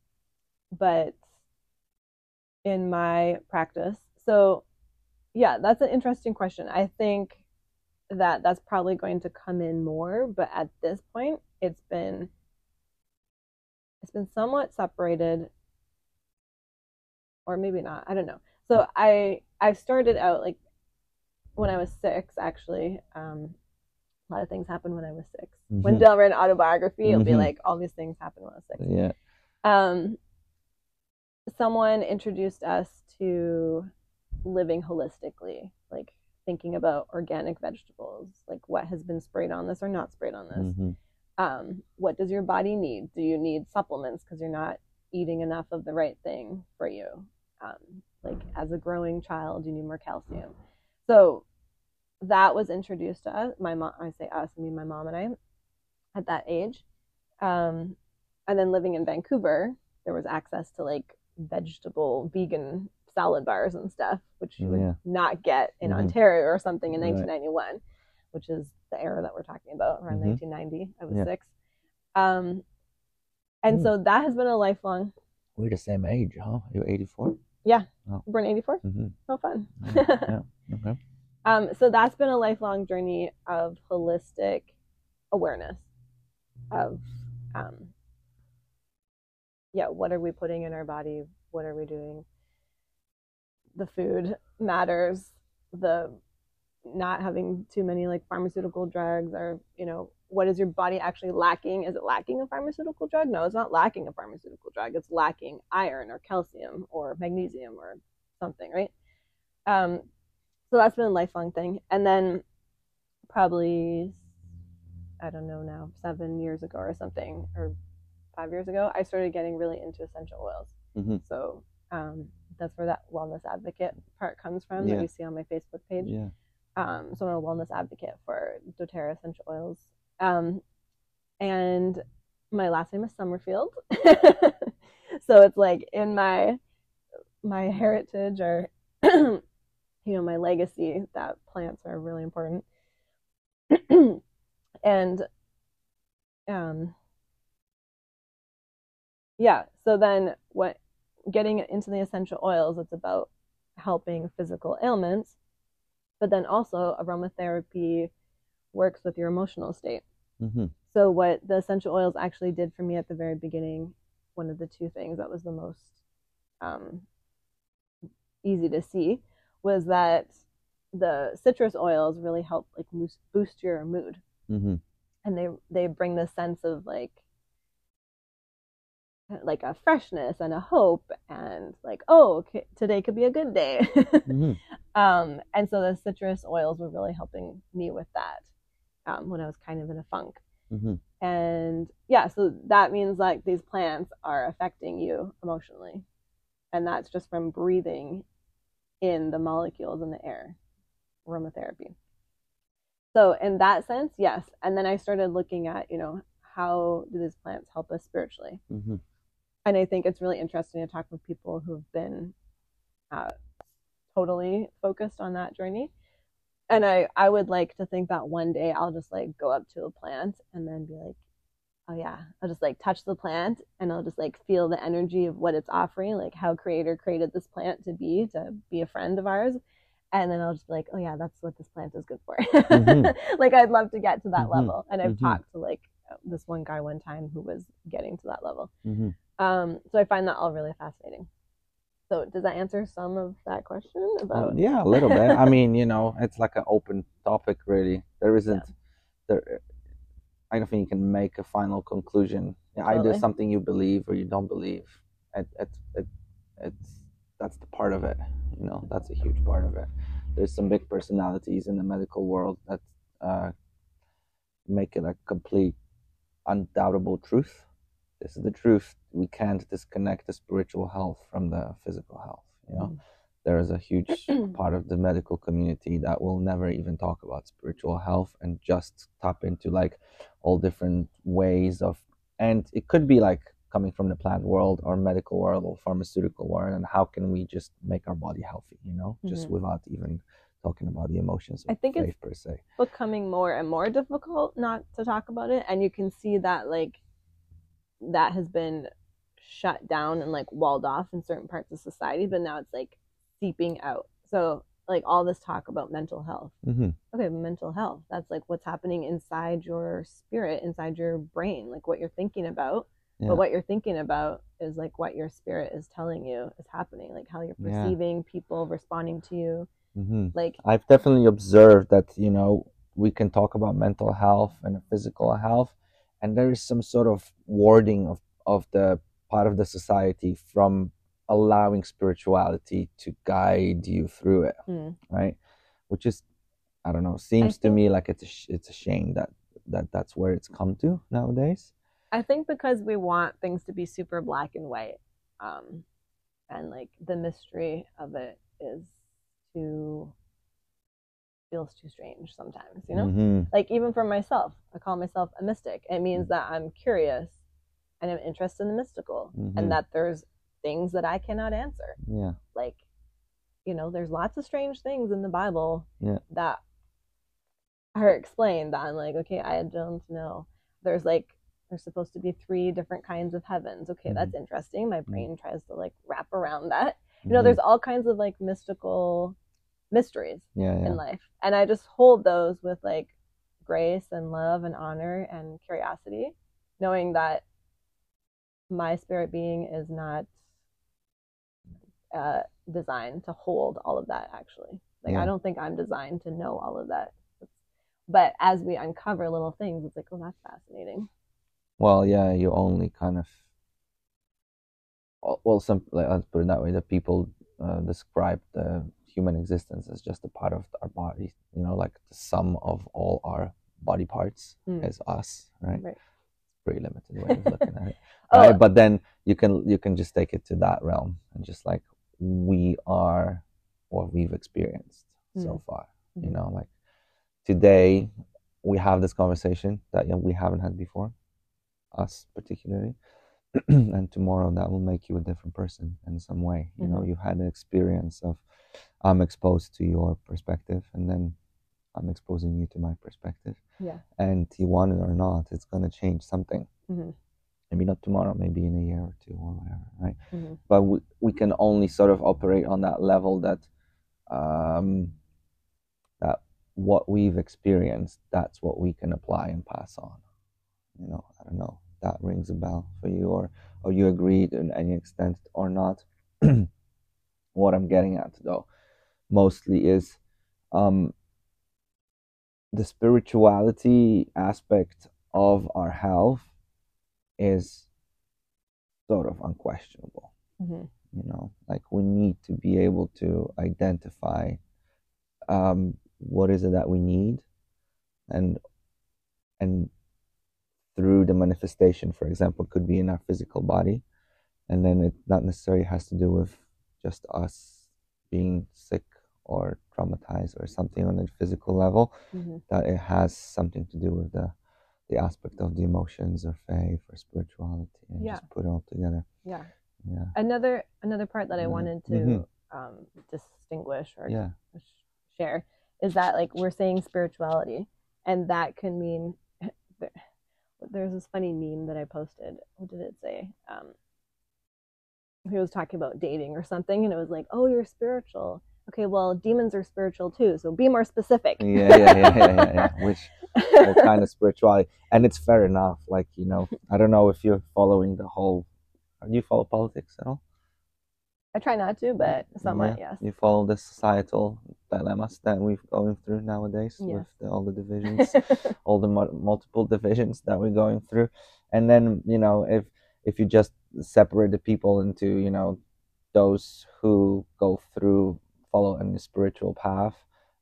but in my practice, so yeah, that's an interesting question. I think that that's probably going to come in more, but at this point, it's been it's been somewhat separated, or maybe not. I don't know. So I I started out like when I was six, actually. Um, a lot of things happened when I was 6 When Mhm. Del read autobiography, it'll be Mhm. like all these things happened when I was six yeah um, someone introduced us to living holistically, like thinking about organic vegetables, like what has been sprayed on this or not sprayed on this. hmm Um, what does your body need? Do you need supplements because you're not eating enough of the right thing for you? Um, like as a growing child, you need more calcium. So that was introduced to us. My mom, I say us, I mean my mom and I, at that age. Um, and then living in Vancouver, there was access to like vegetable vegan salad bars and stuff, which you Yeah. would not get in Mhm. Ontario or something in Right. 1991, which is the era that we're talking about, around Mhm. 1990. I was Yeah. six. Um, and Hmm. so that has been a lifelong. we're the same age huh you're 84 Yeah, Born 84. mm-hmm. Oh, fun. yeah okay Um, so that's been a lifelong journey of holistic awareness of, um, yeah, what are we putting in our body? What are we doing? The food matters. The not having too many like pharmaceutical drugs or, you know, what is your body actually lacking? Is it lacking a pharmaceutical drug? No, it's not lacking a pharmaceutical drug. It's lacking iron or calcium or magnesium or something, right? Um, so that's been a lifelong thing. And then probably I don't know now, seven years ago or something, or five years ago, I started getting really into essential oils. Mhm. So um, that's where that wellness advocate part comes from Yeah. that you see on my Facebook page. yeah Um, so I'm a wellness advocate for doTERRA essential oils. Um, and my last name is Summerfield. so it's like in my my heritage or you know my legacy that plants are really important. and um yeah, so then what getting into the essential oils it's about helping physical ailments but then also aromatherapy works with your emotional state. Mm-hmm. So what the essential oils actually did for me at the very beginning, one of the two things that was the most um, easy to see was that the citrus oils really help like boost your mood, Mm-hmm. and they they bring this sense of like like a freshness and a hope and like oh okay, today could be a good day Mm-hmm. um, and so the citrus oils were really helping me with that um, when i was kind of in a funk Mm-hmm. and yeah so that means like these plants are affecting you emotionally and that's just from breathing in the molecules in the air aromatherapy so in that sense yes and then i started looking at you know how do these plants help us spiritually Mm-hmm. And I think it's really interesting to talk with people who've been uh, totally focused on that journey. And I, I would like to think that one day I'll just like go up to a plant and then be like, oh yeah, I'll just like touch the plant and I'll just like feel the energy of what it's offering, like how Creator created this plant to be, to be a friend of ours. And then I'll just be like, oh yeah, that's what this plant is good for. Mhm. like I'd love to get to that Mhm. level. And I've Mhm. talked to like this one guy one time who was getting to that level. Um, so I find that all really fascinating. So does that answer some of that question Uh, about? yeah, a little bit. I mean, you know, it's like an open topic, really. There isn't there. I don't think you can make a final conclusion. Yeah, Either something you believe or you don't believe. It, it, it, it's that's the part of it. You know, that's a huge part of it. There's some big personalities in the medical world that uh, make it a complete, undoubtable truth. This is the truth. We can't disconnect the spiritual health from the physical health. You know, there is a huge part of the medical community that will never even talk about spiritual health and just tap into like all different ways of and it could be like coming from the plant world or medical world or pharmaceutical world and how can we just make our body healthy you know just Mhm. without even talking about the emotions I think it's- per se becoming more and more difficult not to talk about it, and you can see that like that has been shut down and like walled off in certain parts of society, but now it's like seeping out. So like all this talk about mental health. mm-hmm. Okay, mental health. That's like what's happening inside your spirit, inside your brain, like what you're thinking about. Yeah. But what you're thinking about is like what your spirit is telling you is happening, like how you're Yeah. perceiving people responding to you. Mm-hmm. Like I've definitely observed that you know we can talk about mental health and physical health, and there is some sort of warding of of the part of the society from allowing spirituality to guide you through it, mm, right? Which is, I don't know, seems to me like it's a, sh- it's a shame that that that's where it's come to nowadays. I think because we want things to be super black and white, um, and like the mystery of it is too feels too strange sometimes, you know. Mhm. Like even for myself, I call myself a mystic. It means that I'm curious and I'm interested in the mystical, Mhm. and that there's things that I cannot answer. Yeah. Like, you know, there's lots of strange things in the Bible Yeah. that are explained that I'm like, okay, I don't know. There's like there's supposed to be three different kinds of heavens. Okay, Mhm. that's interesting. My brain tries to like wrap around that. You know, there's all kinds of like mystical mysteries yeah yeah in life. And I just hold those with like grace and love and honor and curiosity, knowing that my spirit being is not uh, designed to hold all of that, actually. Like, Yeah. I don't think I'm designed to know all of that. But as we uncover little things, it's like, oh, that's fascinating. Well, yeah, you only kind of. well- some like, let's put it that way. That people uh, describe the human existence as just a part of our body. You know, like the sum of all our body parts Mm. is us, right? Right. Pretty limited way of looking at it, Oh, right? But then you can you can just take it to that realm and just like we are what we've experienced so far. You Mhm. know, like today we have this conversation that know, we haven't had before, us particularly, and tomorrow that will make you a different person in some way. You know, Mhm. you had an experience of I'm exposed to your perspective, and then I'm exposing you to my perspective, yeah. and you want it or not, it's gonna change something. Mhm. Maybe not tomorrow, maybe in a year or two or whatever, right? Mhm. but we, we can only sort of operate on that level that um, what we've experienced, that's what we can apply and pass on. You know, I don't know. That rings a bell for you, or or you agreed to any extent or not. what I'm getting at, though, mostly is um, the spirituality aspect of our health is sort of unquestionable. Mm-hmm. You know, like we need to be able to identify um, what is it that we need, and and through the manifestation, for example, could be in our physical body, and then it not necessarily has to do with just us being sick or traumatized or something on a physical level. Mm-hmm. That it has something to do with the the aspect of the emotions or faith or spirituality, and Yeah. just put it all together. Yeah. Yeah, Another another part that I wanted to Mhm. um, distinguish or yeah, share is that like we're saying spirituality, and that can mean. There's this funny meme that I posted. What did it say? Um, he was talking about dating or something, and it was like, "Oh, you're spiritual." Okay, well, demons are spiritual too, so be more specific. yeah, yeah, yeah, yeah, yeah, yeah. Which what kind of spirituality? And it's fair enough. Like you know, I don't know if you're following the whole. Do you follow politics at all? I try not to, but somewhat, yes. You follow the societal dilemmas that we're going through nowadays Yes. with the, all the divisions, all the mu- multiple divisions that we're going through, and then you know if if you just separate the people into you know those who go through follow any spiritual path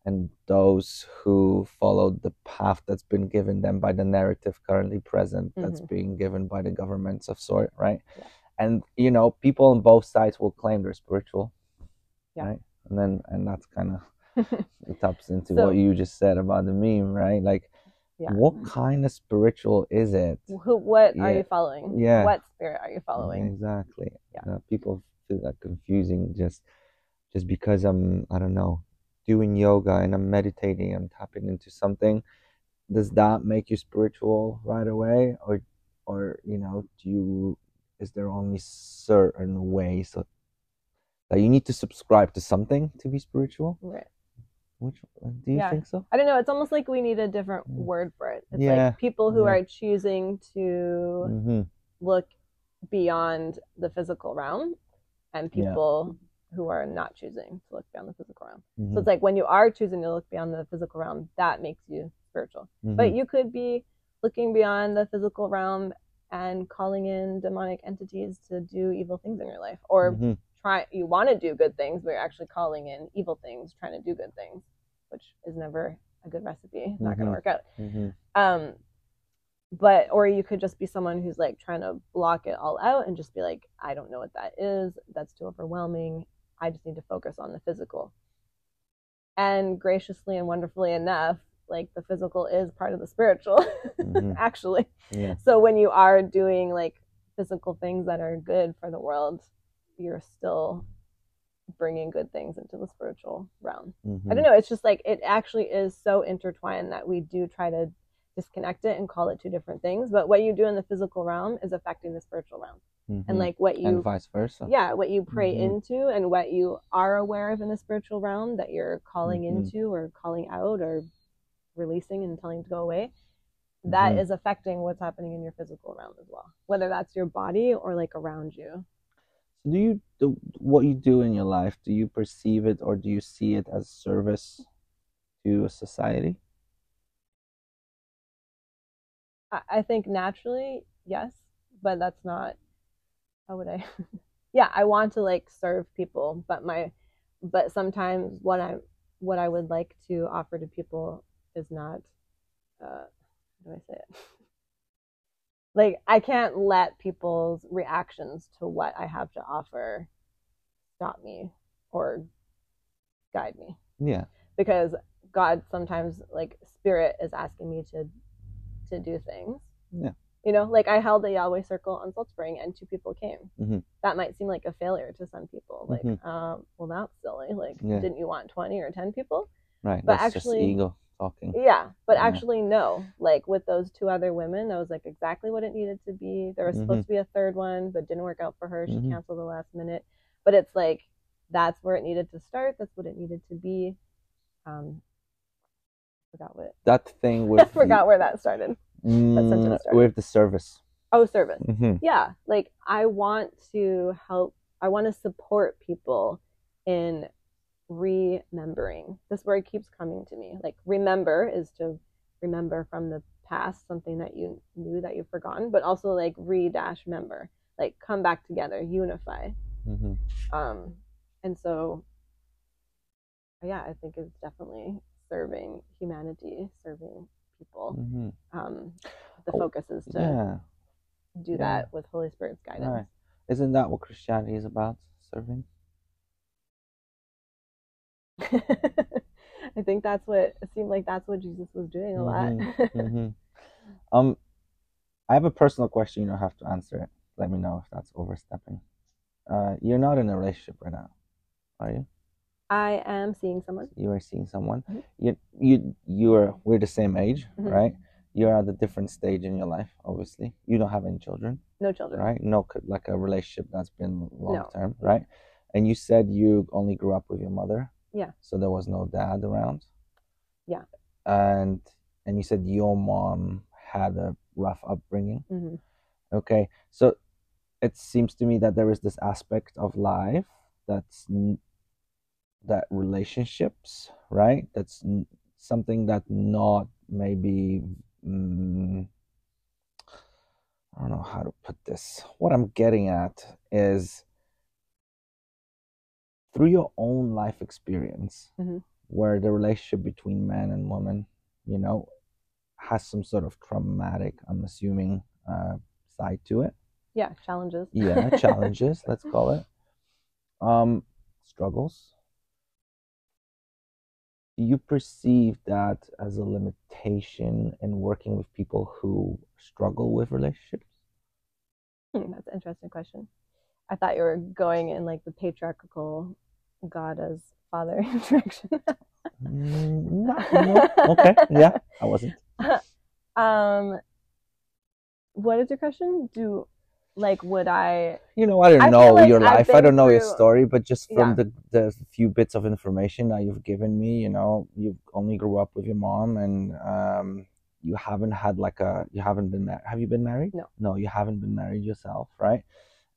and those who follow the path that's been given them by the narrative currently present that's Mhm. being given by the governments of sort right Yeah. and you know people on both sides will claim they're spiritual Yeah. right and then and that's kind of it taps into So- what you just said about the meme right like Yeah. what kind of spiritual is it Who, what are you following? Yeah. What spirit are you following? Exactly. Yeah. Uh, people feel that confusing just just because I'm I don't know doing yoga and I'm meditating, I'm tapping into something. Does that make you spiritual right away, or or you know do you is there only certain ways that, that you need to subscribe to something to be spiritual? Right. Which uh, do you Yeah. think so? I don't know. It's almost like we need a different Mm. word for it. It's Yeah. like people who Yeah. are choosing to Mm-hmm. look beyond the physical realm and people who are not choosing to look beyond the physical realm. Mm-hmm. So it's like when you are choosing to look beyond the physical realm, that makes you spiritual. Mm-hmm. But you could be looking beyond the physical realm and calling in demonic entities to do evil things in your life or Mhm. try you want to do good things but you're actually calling in evil things trying to do good things which is never a good recipe it's not going to work out Mhm. um but or you could just be someone who's like trying to block it all out and just be like i don't know what that is that's too overwhelming i just need to focus on the physical and graciously and wonderfully enough like the physical is part of the spiritual Mhm. actually yeah. so when you are doing like physical things that are good for the world you're still bringing good things into the spiritual realm i Mhm. don't know it's just like it actually is so intertwined that we do try to disconnect it and call it two different things but what you do in the physical realm is affecting the spiritual realm Mhm. and like what you and vice versa. yeah what you pray Mhm. into and what you are aware of in the spiritual realm that you're calling Mhm. into or calling out or releasing and telling to go away that is Mhm. affecting what's happening in your physical realm as well whether that's your body or like around you So do you do what you do in your life? Do you perceive it or do you see it as service to a society? I think naturally yes but that's not how would i yeah i want to like serve people but my but sometimes what i what i would like to offer to people is not uh how do i say it like i can't let people's reactions to what i have to offer stop me or guide me Yeah. because god sometimes like spirit is asking me to to do things Yeah. You know like i held a yahweh circle on salt spring and two people came Mhm. that might seem like a failure to some people like Mhm. um well that's silly like Yeah. didn't you want 20 or 10 people Right. But That's actually- just ego talking. yeah but Yeah. actually no like with those two other women that was like exactly what it needed to be there was supposed to be a third one but didn't work out for her she Mhm. canceled the last minute but it's like that's where it needed to start that's what it needed to be um forgot what that thing was. I forgot where that started. Mm, with the service. Oh, service. hmm Yeah, like I want to help. I want to support people in remembering. This word keeps coming to me. Like remember is to remember from the past something that you knew that you've forgotten, but also like re dash member, like come back together, unify. hmm Um, and so, yeah, I think it's definitely serving humanity, serving people. hmm Um, the Oh, focus is to Yeah. do yeah. that with Holy Spirit's guidance. Right. Isn't that what Christianity is about? Serving. I think that's what it seemed like that's what Jesus was doing a lot. hmm Um, I have a personal question. You don't have to answer it. Let me know if that's overstepping. Uh, you're not in a relationship right now, are you? I am seeing someone. You are seeing someone. Mhm. You you you are. We're the same age, Mhm. right? You're at a different stage in your life. Obviously, you don't have any children, No children. right? No, like a relationship that's been long No. term, right? And you said you only grew up with your mother. Yeah. So there was no dad around. Yeah. And and you said your mom had a rough upbringing. hmm Okay. So it seems to me that there is this aspect of life that's n- that relationships, right? That's something that not maybe mm, I don't know how to put this. What I'm getting at is through your own life experience, Mhm. where the relationship between man and woman, you know, has some sort of traumatic, I'm assuming, uh, side to it. Yeah, challenges. Yeah, challenges, let's call it. Um, struggles. Do you perceive that as a limitation in working with people who struggle with relationships? Hmm, that's an interesting question. I thought you were going in like the patriarchal God as father direction. Mm, no, no. Okay, yeah, I wasn't. um, what is your question? Do like would I? You know, I don't I know like your life. I don't know your story, but just from Yeah. the the few bits of information that you've given me, you know, you only grew up with your mom, and um, you haven't had like a you haven't been married. Have you been married? No. No, you haven't been married yourself, right?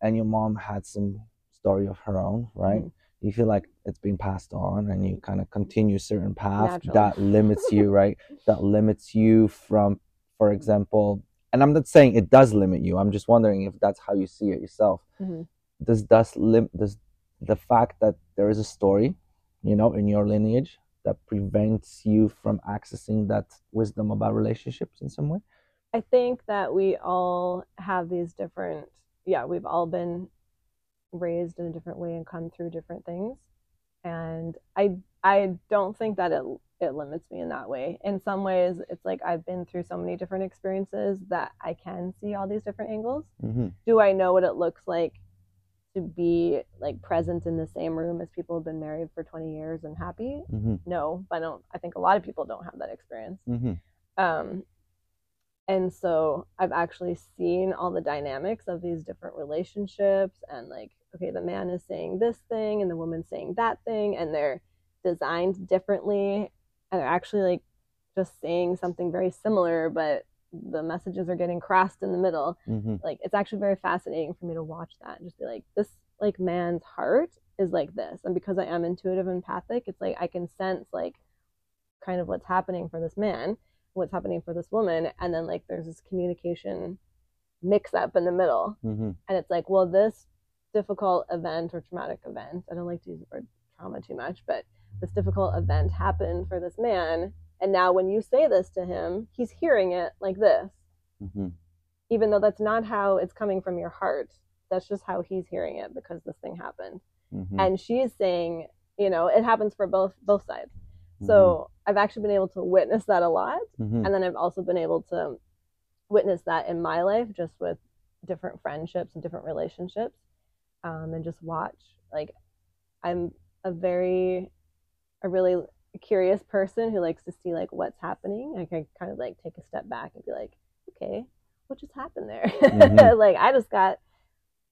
And your mom had some story of her own, right? Mhm. You feel like it's been passed on, and you kind of continue certain path Naturally. that limits you, right? That limits you from, for example, and I'm not saying it does limit you. I'm just wondering if that's how you see it yourself Mhm. does does lim does the fact that there is a story, you know, in your lineage that prevents you from accessing that wisdom about relationships in some way? I think that we all have these different. Yeah, we've all been raised in a different way and come through different things, and I I don't think that it it limits me in that way. In some ways, it's like I've been through so many different experiences that I can see all these different angles. Mm-hmm. do I know what it looks like to be like present in the same room as people who've been married for 20 years and happy? Mm-hmm. No, I don't. I think a lot of people don't have that experience. Mm-hmm. Um, and so I've actually seen all the dynamics of these different relationships and like, okay, the man is saying this thing and the woman's saying that thing, and they're designed differently, actually like just saying something very similar, but the messages are getting crossed in the middle Mm-hmm. like it's actually very fascinating for me to watch that and just be like this like man's heart is like this and because i am intuitive and empathic it's like i can sense like kind of what's happening for this man what's happening for this woman and then like there's this communication mix up in the middle Mm-hmm. and it's like well this difficult event or traumatic event i don't like to use the word trauma too much but this difficult event happened for this man and now when you say this to him he's hearing it like this Mm-hmm. even though that's not how it's coming from your heart that's just how he's hearing it because this thing happened Mm-hmm. and she's saying you know it happens for both both sides so i've actually been able to witness that a lot Mm-hmm. and then i've also been able to witness that in my life just with different friendships and different relationships um, and just watch like i'm a very a really curious person who likes to see like what's happening i can kind of like take a step back and be like okay what just happened there Mhm. like i just got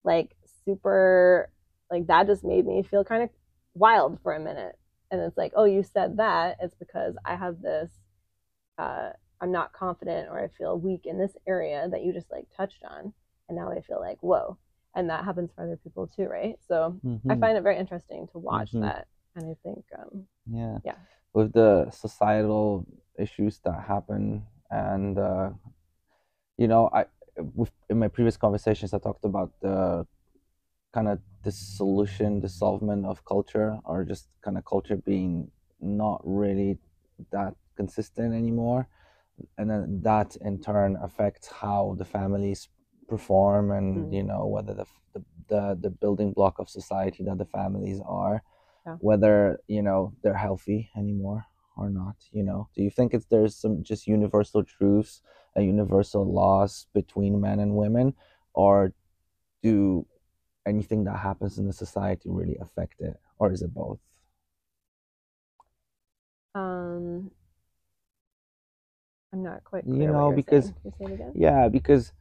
like super like that just made me feel kind of wild for a minute and it's like oh you said that it's because i have this uh, I'm not confident or I feel weak in this area that you just like touched on, and now I feel like whoa, and that happens for other people too, right? So Mhm. I find it very interesting to watch Mhm. that, and I think um, yeah Yeah. with the societal issues that happen and uh, you know i with, in my previous conversations i talked about the kind of dissolution dissolvement of culture or just kind of culture being not really that consistent anymore and then that in turn affects how the families perform and Mm. you know whether the, the the the building block of society that the families are Yeah. whether you know they're healthy anymore or not you know do you think it's there's some just universal truths and universal laws between men and women or do anything that happens in the society really affect it or is it both um, I'm not quite You know, because- you say it again? Yeah, because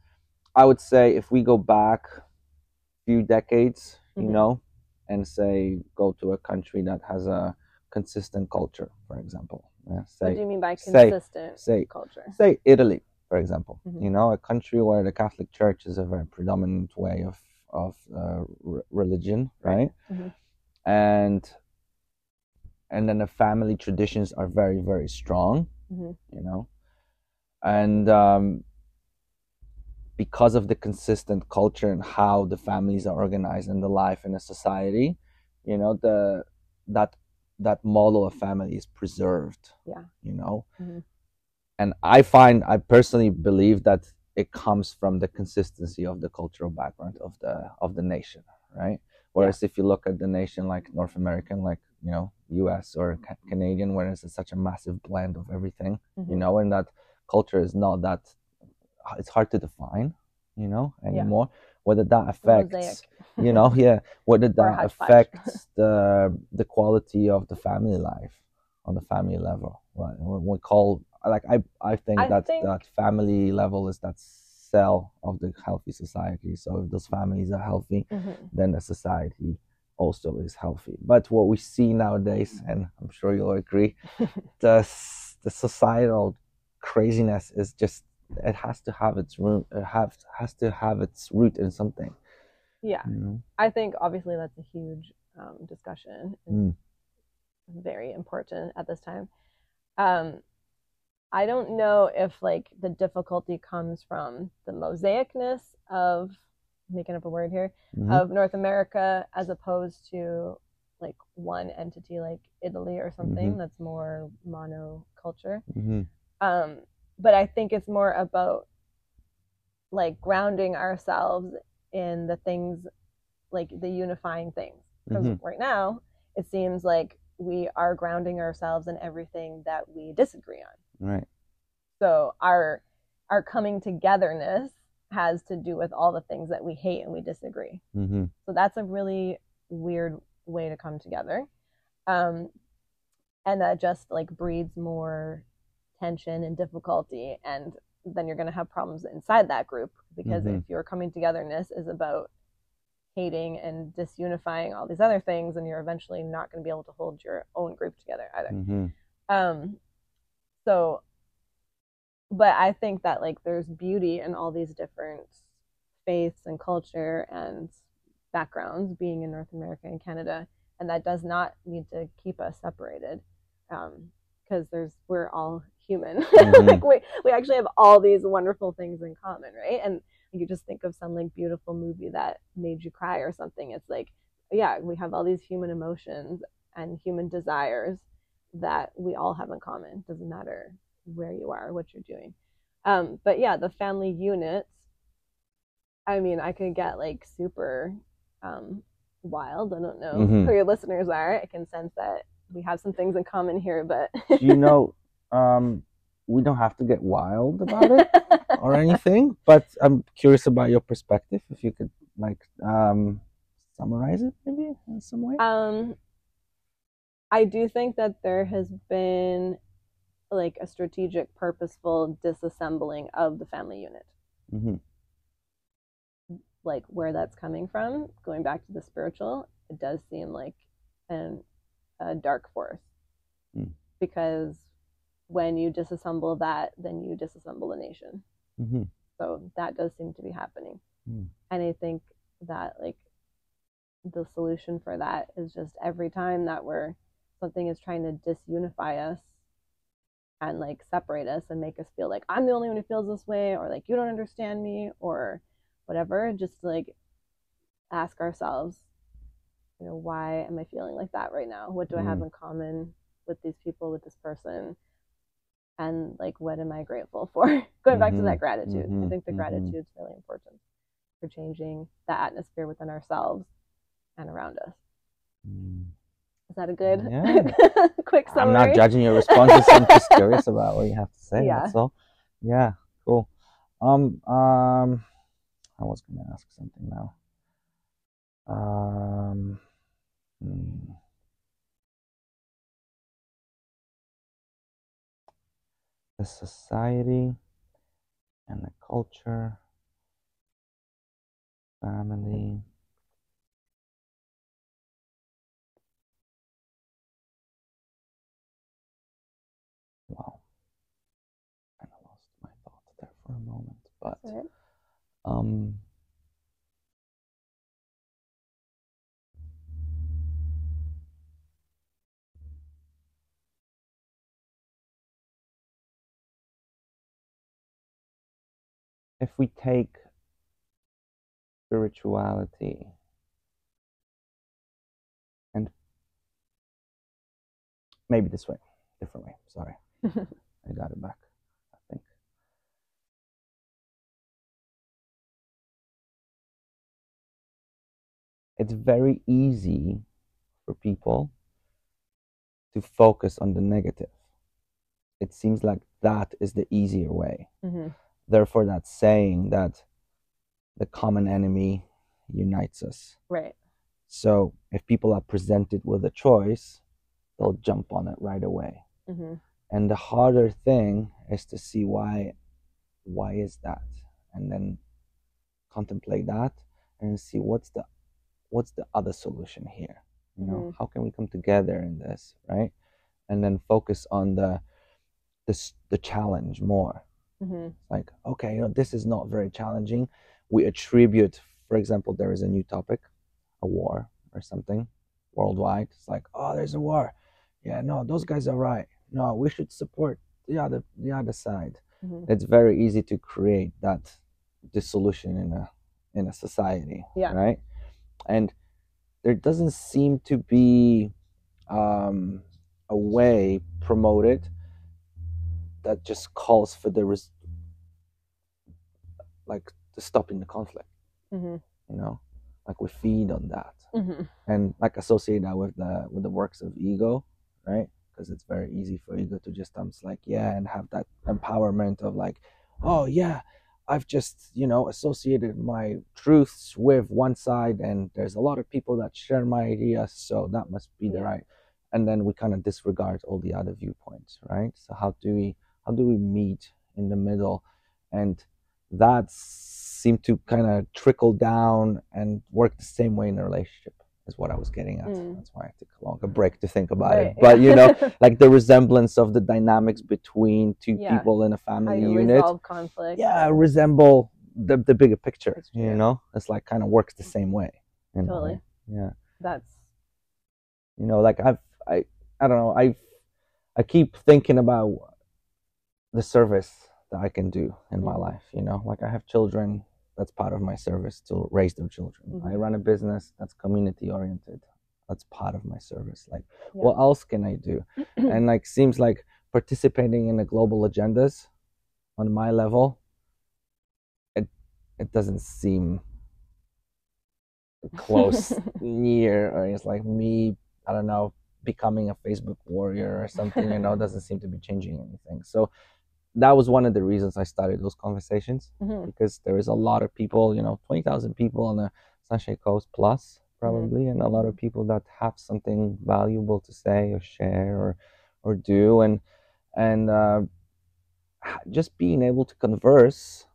I would say if we go back a few decades, you Mhm. know, and say go to a country that has a consistent culture, for example. Yeah, what do you mean by consistent say- culture? say Italy, for example. Mhm. You know, a country where the Catholic Church is a very predominant way of of uh, r- religion, right? Mhm. And and then the family traditions are very very strong Mhm. you know and um, because of the consistent culture and how the families are organized and the life in a society you know the that that model of family is preserved Yeah. you know Mhm. and i find i personally believe that it comes from the consistency of the cultural background of the of the nation right whereas if you look at the nation like north american like you know us or ca- canadian where it's such a massive blend of everything you Mhm. know and that culture is not that it's hard to define you know anymore. Whether that affects you know yeah whether that affects the the quality of the family life on the family level right? We call like i i think I that think- that family level is that cell of the healthy society. So if those families are healthy Mhm. then the society also is healthy. But what we see nowadays, and I'm sure you'll agree, the the societal craziness is just it has to have its root it have has to have its root in something. Yeah, You know? I think obviously that's a huge um, discussion. Mm. Very important at this time. Um, I don't know if like the difficulty comes from the mosaicness of making up a word here Mhm. of North America as opposed to like one entity like Italy or something Mhm. that's more monoculture. Mhm. Um, but I think it's more about like grounding ourselves in the things like the unifying things. Because Mhm. right now it seems like we are grounding ourselves in everything that we disagree on. Right. So our our coming togetherness has to do with all the things that we hate and we disagree. hmm So that's a really weird way to come together. Um, and that just like breeds more tension and difficulty. And then you're going to have problems inside that group because Mhm. if your coming togetherness is about hating and disunifying all these other things, and you're eventually not going to be able to hold your own group together either. hmm Um, so, but I think that like there's beauty in all these different faiths and culture and backgrounds being in North America and Canada, and that does not need to keep us separated, because there's we're all human. Mhm. like we we actually have all these wonderful things in common, right? And you just think of some like beautiful movie that made you cry or something. It's like, yeah, we have all these human emotions and human desires that we all have in common. Doesn't matter where you are, what you're doing. Um, but yeah, the family units. I mean, I could get like super um, wild. I don't know Mhm. who your listeners are. I can sense that we have some things in common here, but you know, um, we don't have to get wild about it or anything, but I'm curious about your perspective. If you could like um, summarize it, maybe in some way. Um, I do think that there has been like a strategic, purposeful disassembling of the family unit. hmm Like where that's coming from, going back to the spiritual, it does seem like an a dark force Mm. because when you disassemble that, then you disassemble the nation. Mm-hmm. So that does seem to be happening. Mm. And I think that like the solution for that is just every time that we're something is trying to disunify us and like separate us and make us feel like I'm the only one who feels this way or like you don't understand me or whatever, just like ask ourselves, you know, why am I feeling like that right now? What do I have Mm. in common with these people, with this person? And like, what am I grateful for? Going back to that gratitude. I Mhm. think the Mhm. gratitude is really important for changing the atmosphere within ourselves and around us. Mm. Is that a good Yeah. quick summary? I'm not judging your responses. I'm just curious about what you have to say. Yeah. That's all. Yeah. Cool. Um. Um. I was gonna ask something now. Um. hmm. The society and the culture, family. Wow. Kind of lost my thought there for a moment, but um. If we take spirituality and maybe this way, different way, sorry. I got it back, I think. It's very easy for people to focus on the negative. It seems like that is the easier way. hmm Therefore, that's saying that the common enemy unites us. Right. So, if people are presented with a choice, they'll jump on it right away. hmm and the harder thing is to see why why is that and then contemplate that and see what's the what's the other solution here you know Mhm. how can we come together in this right and then focus on the this the challenge more hmm like okay you know this is not very challenging. We attribute for example there is a new topic a war or something worldwide. It's like oh there's a war. Yeah no those guys are right. No we should support the other the other side. Hmm it's very easy to create that dissolution in a in a society Yeah. right? And there doesn't seem to be um, a way promoted that just calls for the res- like the stopping the conflict. Hmm you know? Like we feed on that. Hmm and like associate that with the with the works of ego right? Because it's very easy for ego to just um like yeah and have that empowerment of like oh yeah i've just you know associated my truths with one side and there's a lot of people that share my ideas so that must be the right. And then we kind of disregard all the other viewpoints right? So how do we how do we meet in the middle and that seemed to kind of trickle down and work the same way in a relationship is what i was getting at Mm. that's why i took a longer break to think about Right. it but you know like the resemblance of the dynamics between two Yeah. people in a how family you unit resolve conflict. yeah resemble the, the bigger picture you know it's like kind of works the same way in a Totally. yeah That's you know like i've i i don't know i i keep thinking about the service that i can do in my Mhm. life you know like i have children that's part of my service to raise their children i Mhm. run a business that's community oriented that's part of my service like Yeah. what else can i do and like seems like participating in the global agendas on my level it it doesn't seem close near or it's like me i don't know becoming a facebook warrior or something you know doesn't seem to be changing anything so that was one of the reasons i started those conversations Mhm. because there is a lot of people you know 20000 people on the sunshine coast plus probably and a lot of people that have something valuable to say or share or or do and and uh, just being able to converse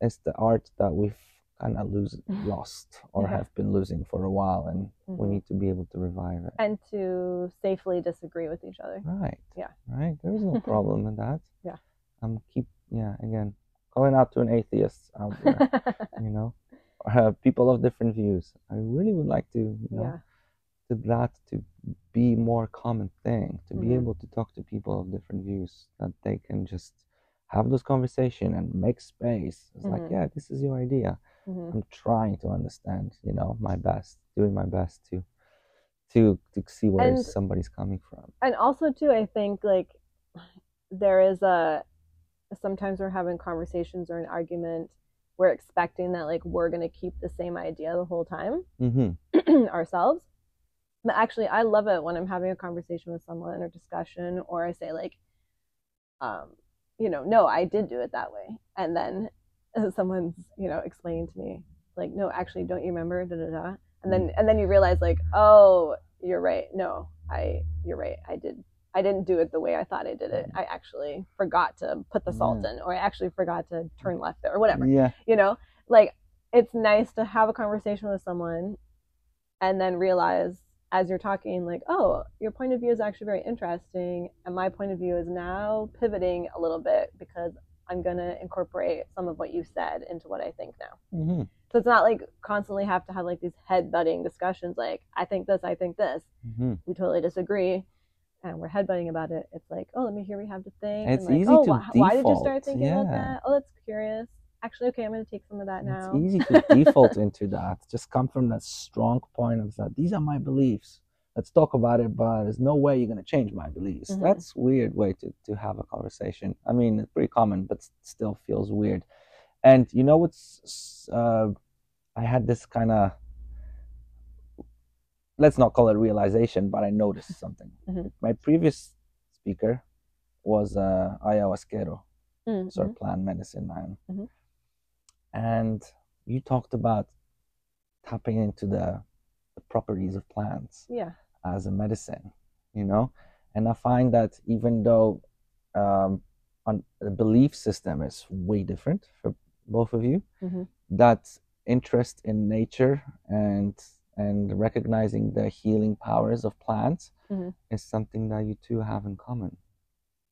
is the art that we've kind of lose lost or Yeah. have been losing for a while, and we Mhm. need to be able to revive it. and to safely disagree with each other. Right. Yeah. Right. There is no problem in that. Yeah. I'm keep yeah again calling out to an atheist out there. you know, or have people of different views. I really would like to you know yeah. to that to be more common thing to be Mhm. able to talk to people of different views that they can just have those conversation and make space it's like Mhm. yeah this is your idea Mhm. i'm trying to understand you know my best doing my best to to to see where And- somebody's coming from and also too i think like there is a sometimes we're having conversations or an argument we're expecting that like we're going to keep the same idea the whole time mm-hmm. ourselves. But actually i love it when i'm having a conversation with someone or discussion or i say like um you know no i did do it that way. And then someone's you know explaining to me like no actually don't you remember? Da da da. And then and then you realize like oh you're right. No i you're right. I did i didn't do it the way i thought i did it. I actually forgot to put the salt in or i actually forgot to turn left there or whatever yeah. you know? Like it's nice to have a conversation with someone and then realize as you're talking like oh your point of view is actually very interesting and my point of view is now pivoting a little bit because i'm going to incorporate some of what you said into what i think now. Mm-hmm. so it's not like constantly have to have like these head butting discussions like i think this i think this. Mm-hmm. we totally disagree and we're headbutting about it it's like oh let me hear you have to think It's like, easy oh to wh- why did you default, start thinking about yeah. that oh that's curious actually okay i'm going to take some of that now It's easy to default into that. Just come from that strong point of that. These are my beliefs. Let's talk about it, but there's no way you're gonna change my beliefs. Mhm. That's weird way to, to have a conversation. I mean, it's pretty common, but still feels weird. And you know what's? Uh, I had this kind of. Let's not call it realization, but I noticed something. Mhm. My previous speaker was uh, ayahuasquero Mm, sort mhm. of plant medicine man. Mhm. And you talked about tapping into the, the properties of plants yeah as a medicine, you know? And I find that even though um, on, the belief system is way different for both of you, Mhm. that interest in nature and and recognizing the healing powers of plants Mhm. is something that you two have in common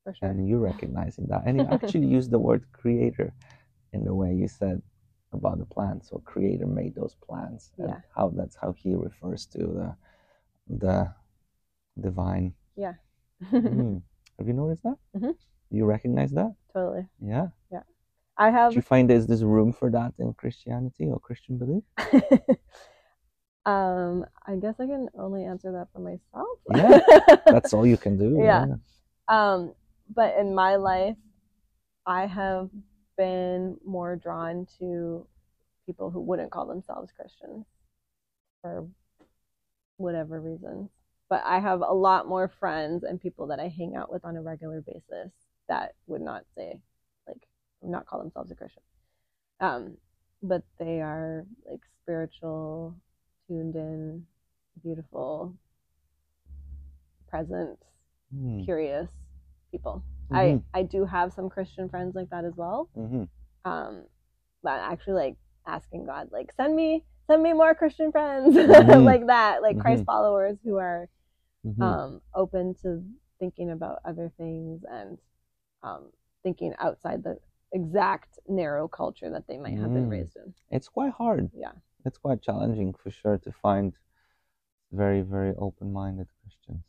for sure and you recognizing that and you actually use the word creator in the way you said about the plants so creator made those plants and Yeah. how that's how he refers to the the divine yeah Mm. have you noticed that Mhm. you recognize that totally yeah Yeah. i have. do you find there's this room for that in christianity or christian belief um i guess i can only answer that for myself. Yeah, that's all you can do Yeah. um but in my life i have been more drawn to people who wouldn't call themselves christians for whatever reasons. But i have a lot more friends and people that i hang out with on a regular basis that would not say like not call themselves a christian. Um but they are like spiritual tuned in beautiful present Mm. curious people. Mhm. I I do have some Christian friends like that as well. Mhm. Um, but actually like asking God like send me send me more Christian friends Mhm. like that, like Christ Mhm. followers who are Mhm. um open to thinking about other things and um thinking outside the exact narrow culture that they might have been Mm. raised in. it's quite hard Yeah. It's quite challenging for sure to find very very open-minded christians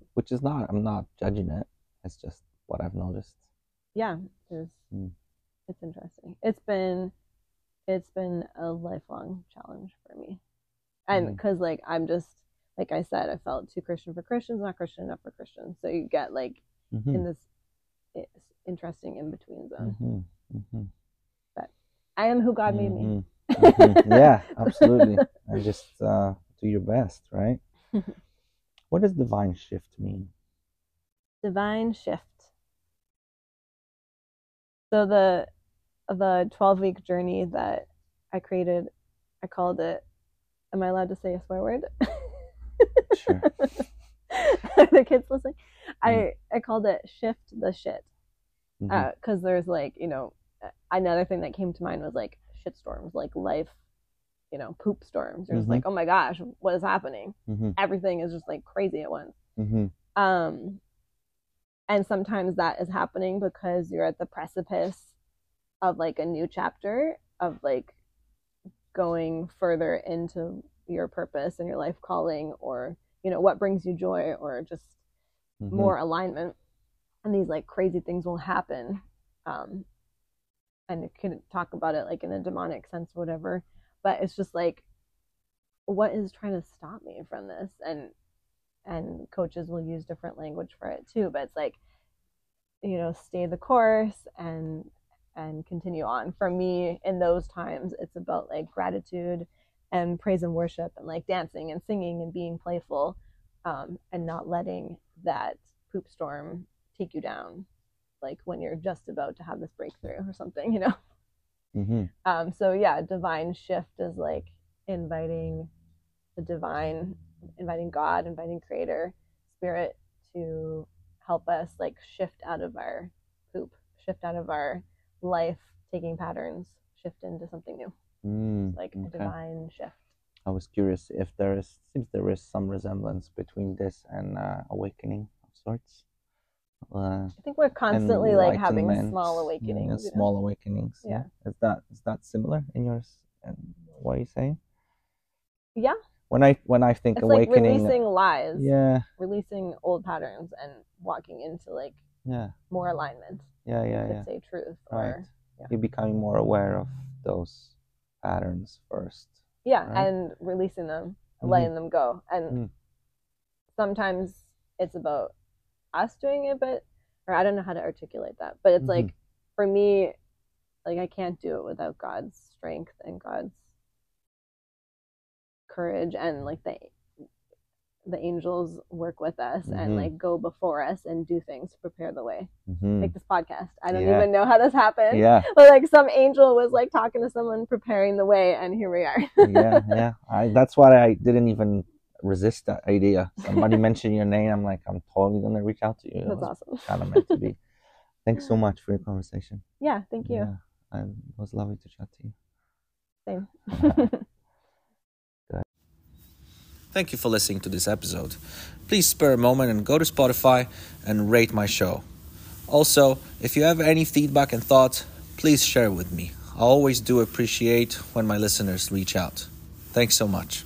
which is not i'm not judging it it's just what i've noticed yeah, there's Mm. it's interesting. It's been it's been a lifelong challenge for me. And because like I'm just like I said, I felt too Christian for Christians, not Christian enough for Christians. So you get like Mhm. in this interesting in between zone. Mhm. Mhm. I am who God made me. Mhm. Mhm. yeah absolutely and just uh, do your best right what does divine shift mean Divine shift. So the the 12 week journey that I created, I called it Am I allowed to say a swear word? Sure. the kids listening. I I called it shift the shit because there's like you know another thing that came to mind was like shit storms, like life, you know, poop storms. You're just Mhm. like, oh my gosh, what is happening? Mm-hmm. Everything is just like crazy at once. Mm-hmm. Um, and sometimes that is happening because you're at the precipice of like a new chapter of like going further into your purpose and your life calling or you know what brings you joy or just Mm-hmm. more alignment and these like crazy things will happen um and can talk about it like in a demonic sense or whatever. But it's just like what is trying to stop me from this? And and coaches will use different language for it too. But it's like you know stay the course and and continue on. For me in those times it's about like gratitude and praise and worship and like dancing and singing and being playful um, and not letting that poop storm take you down like when you're just about to have this breakthrough or something you know Mm-hmm. um, so yeah divine shift is like inviting the divine inviting god inviting creator spirit to help us like shift out of our poop shift out of our life taking patterns shift into something new Mm, like a divine shift I was curious if there is seems there is some resemblance between this and uh, awakening of sorts. Uh, i think we're constantly like having small yeah, awakenings know? small awakenings. Yeah. Is that is that similar in yours? And what are you saying? Yeah. When I when I think it's like awakening, releasing lies yeah, releasing old patterns and walking into like yeah, more alignment yeah, yeah, yeah. say truth Right. or yeah. You're becoming more aware of those patterns first. yeah Right. and releasing them Mhm. letting them go and Mm. sometimes it's about us doing it but or i don't know how to articulate that but it's Mhm. like for me like i can't do it without god's strength and god's courage and like the the angels work with us Mhm. and like go before us and do things to prepare the way Mhm. like this podcast i don't Yeah. even know how this happened Yeah, but like some angel was like talking to someone preparing the way and here we are yeah, yeah. I, that's why I didn't even resist that idea. Somebody mentioned your name. I'm like, I'm totally gonna reach out to you. That's awesome kind of meant to be. Thanks so much for your conversation. yeah thank you Yeah, it was lovely to chat to you. same Thank you for listening to this episode. Please spare a moment and go to Spotify and rate my show. Also, if you have any feedback and thoughts, please share with me. I always do appreciate when my listeners reach out. Thanks so much.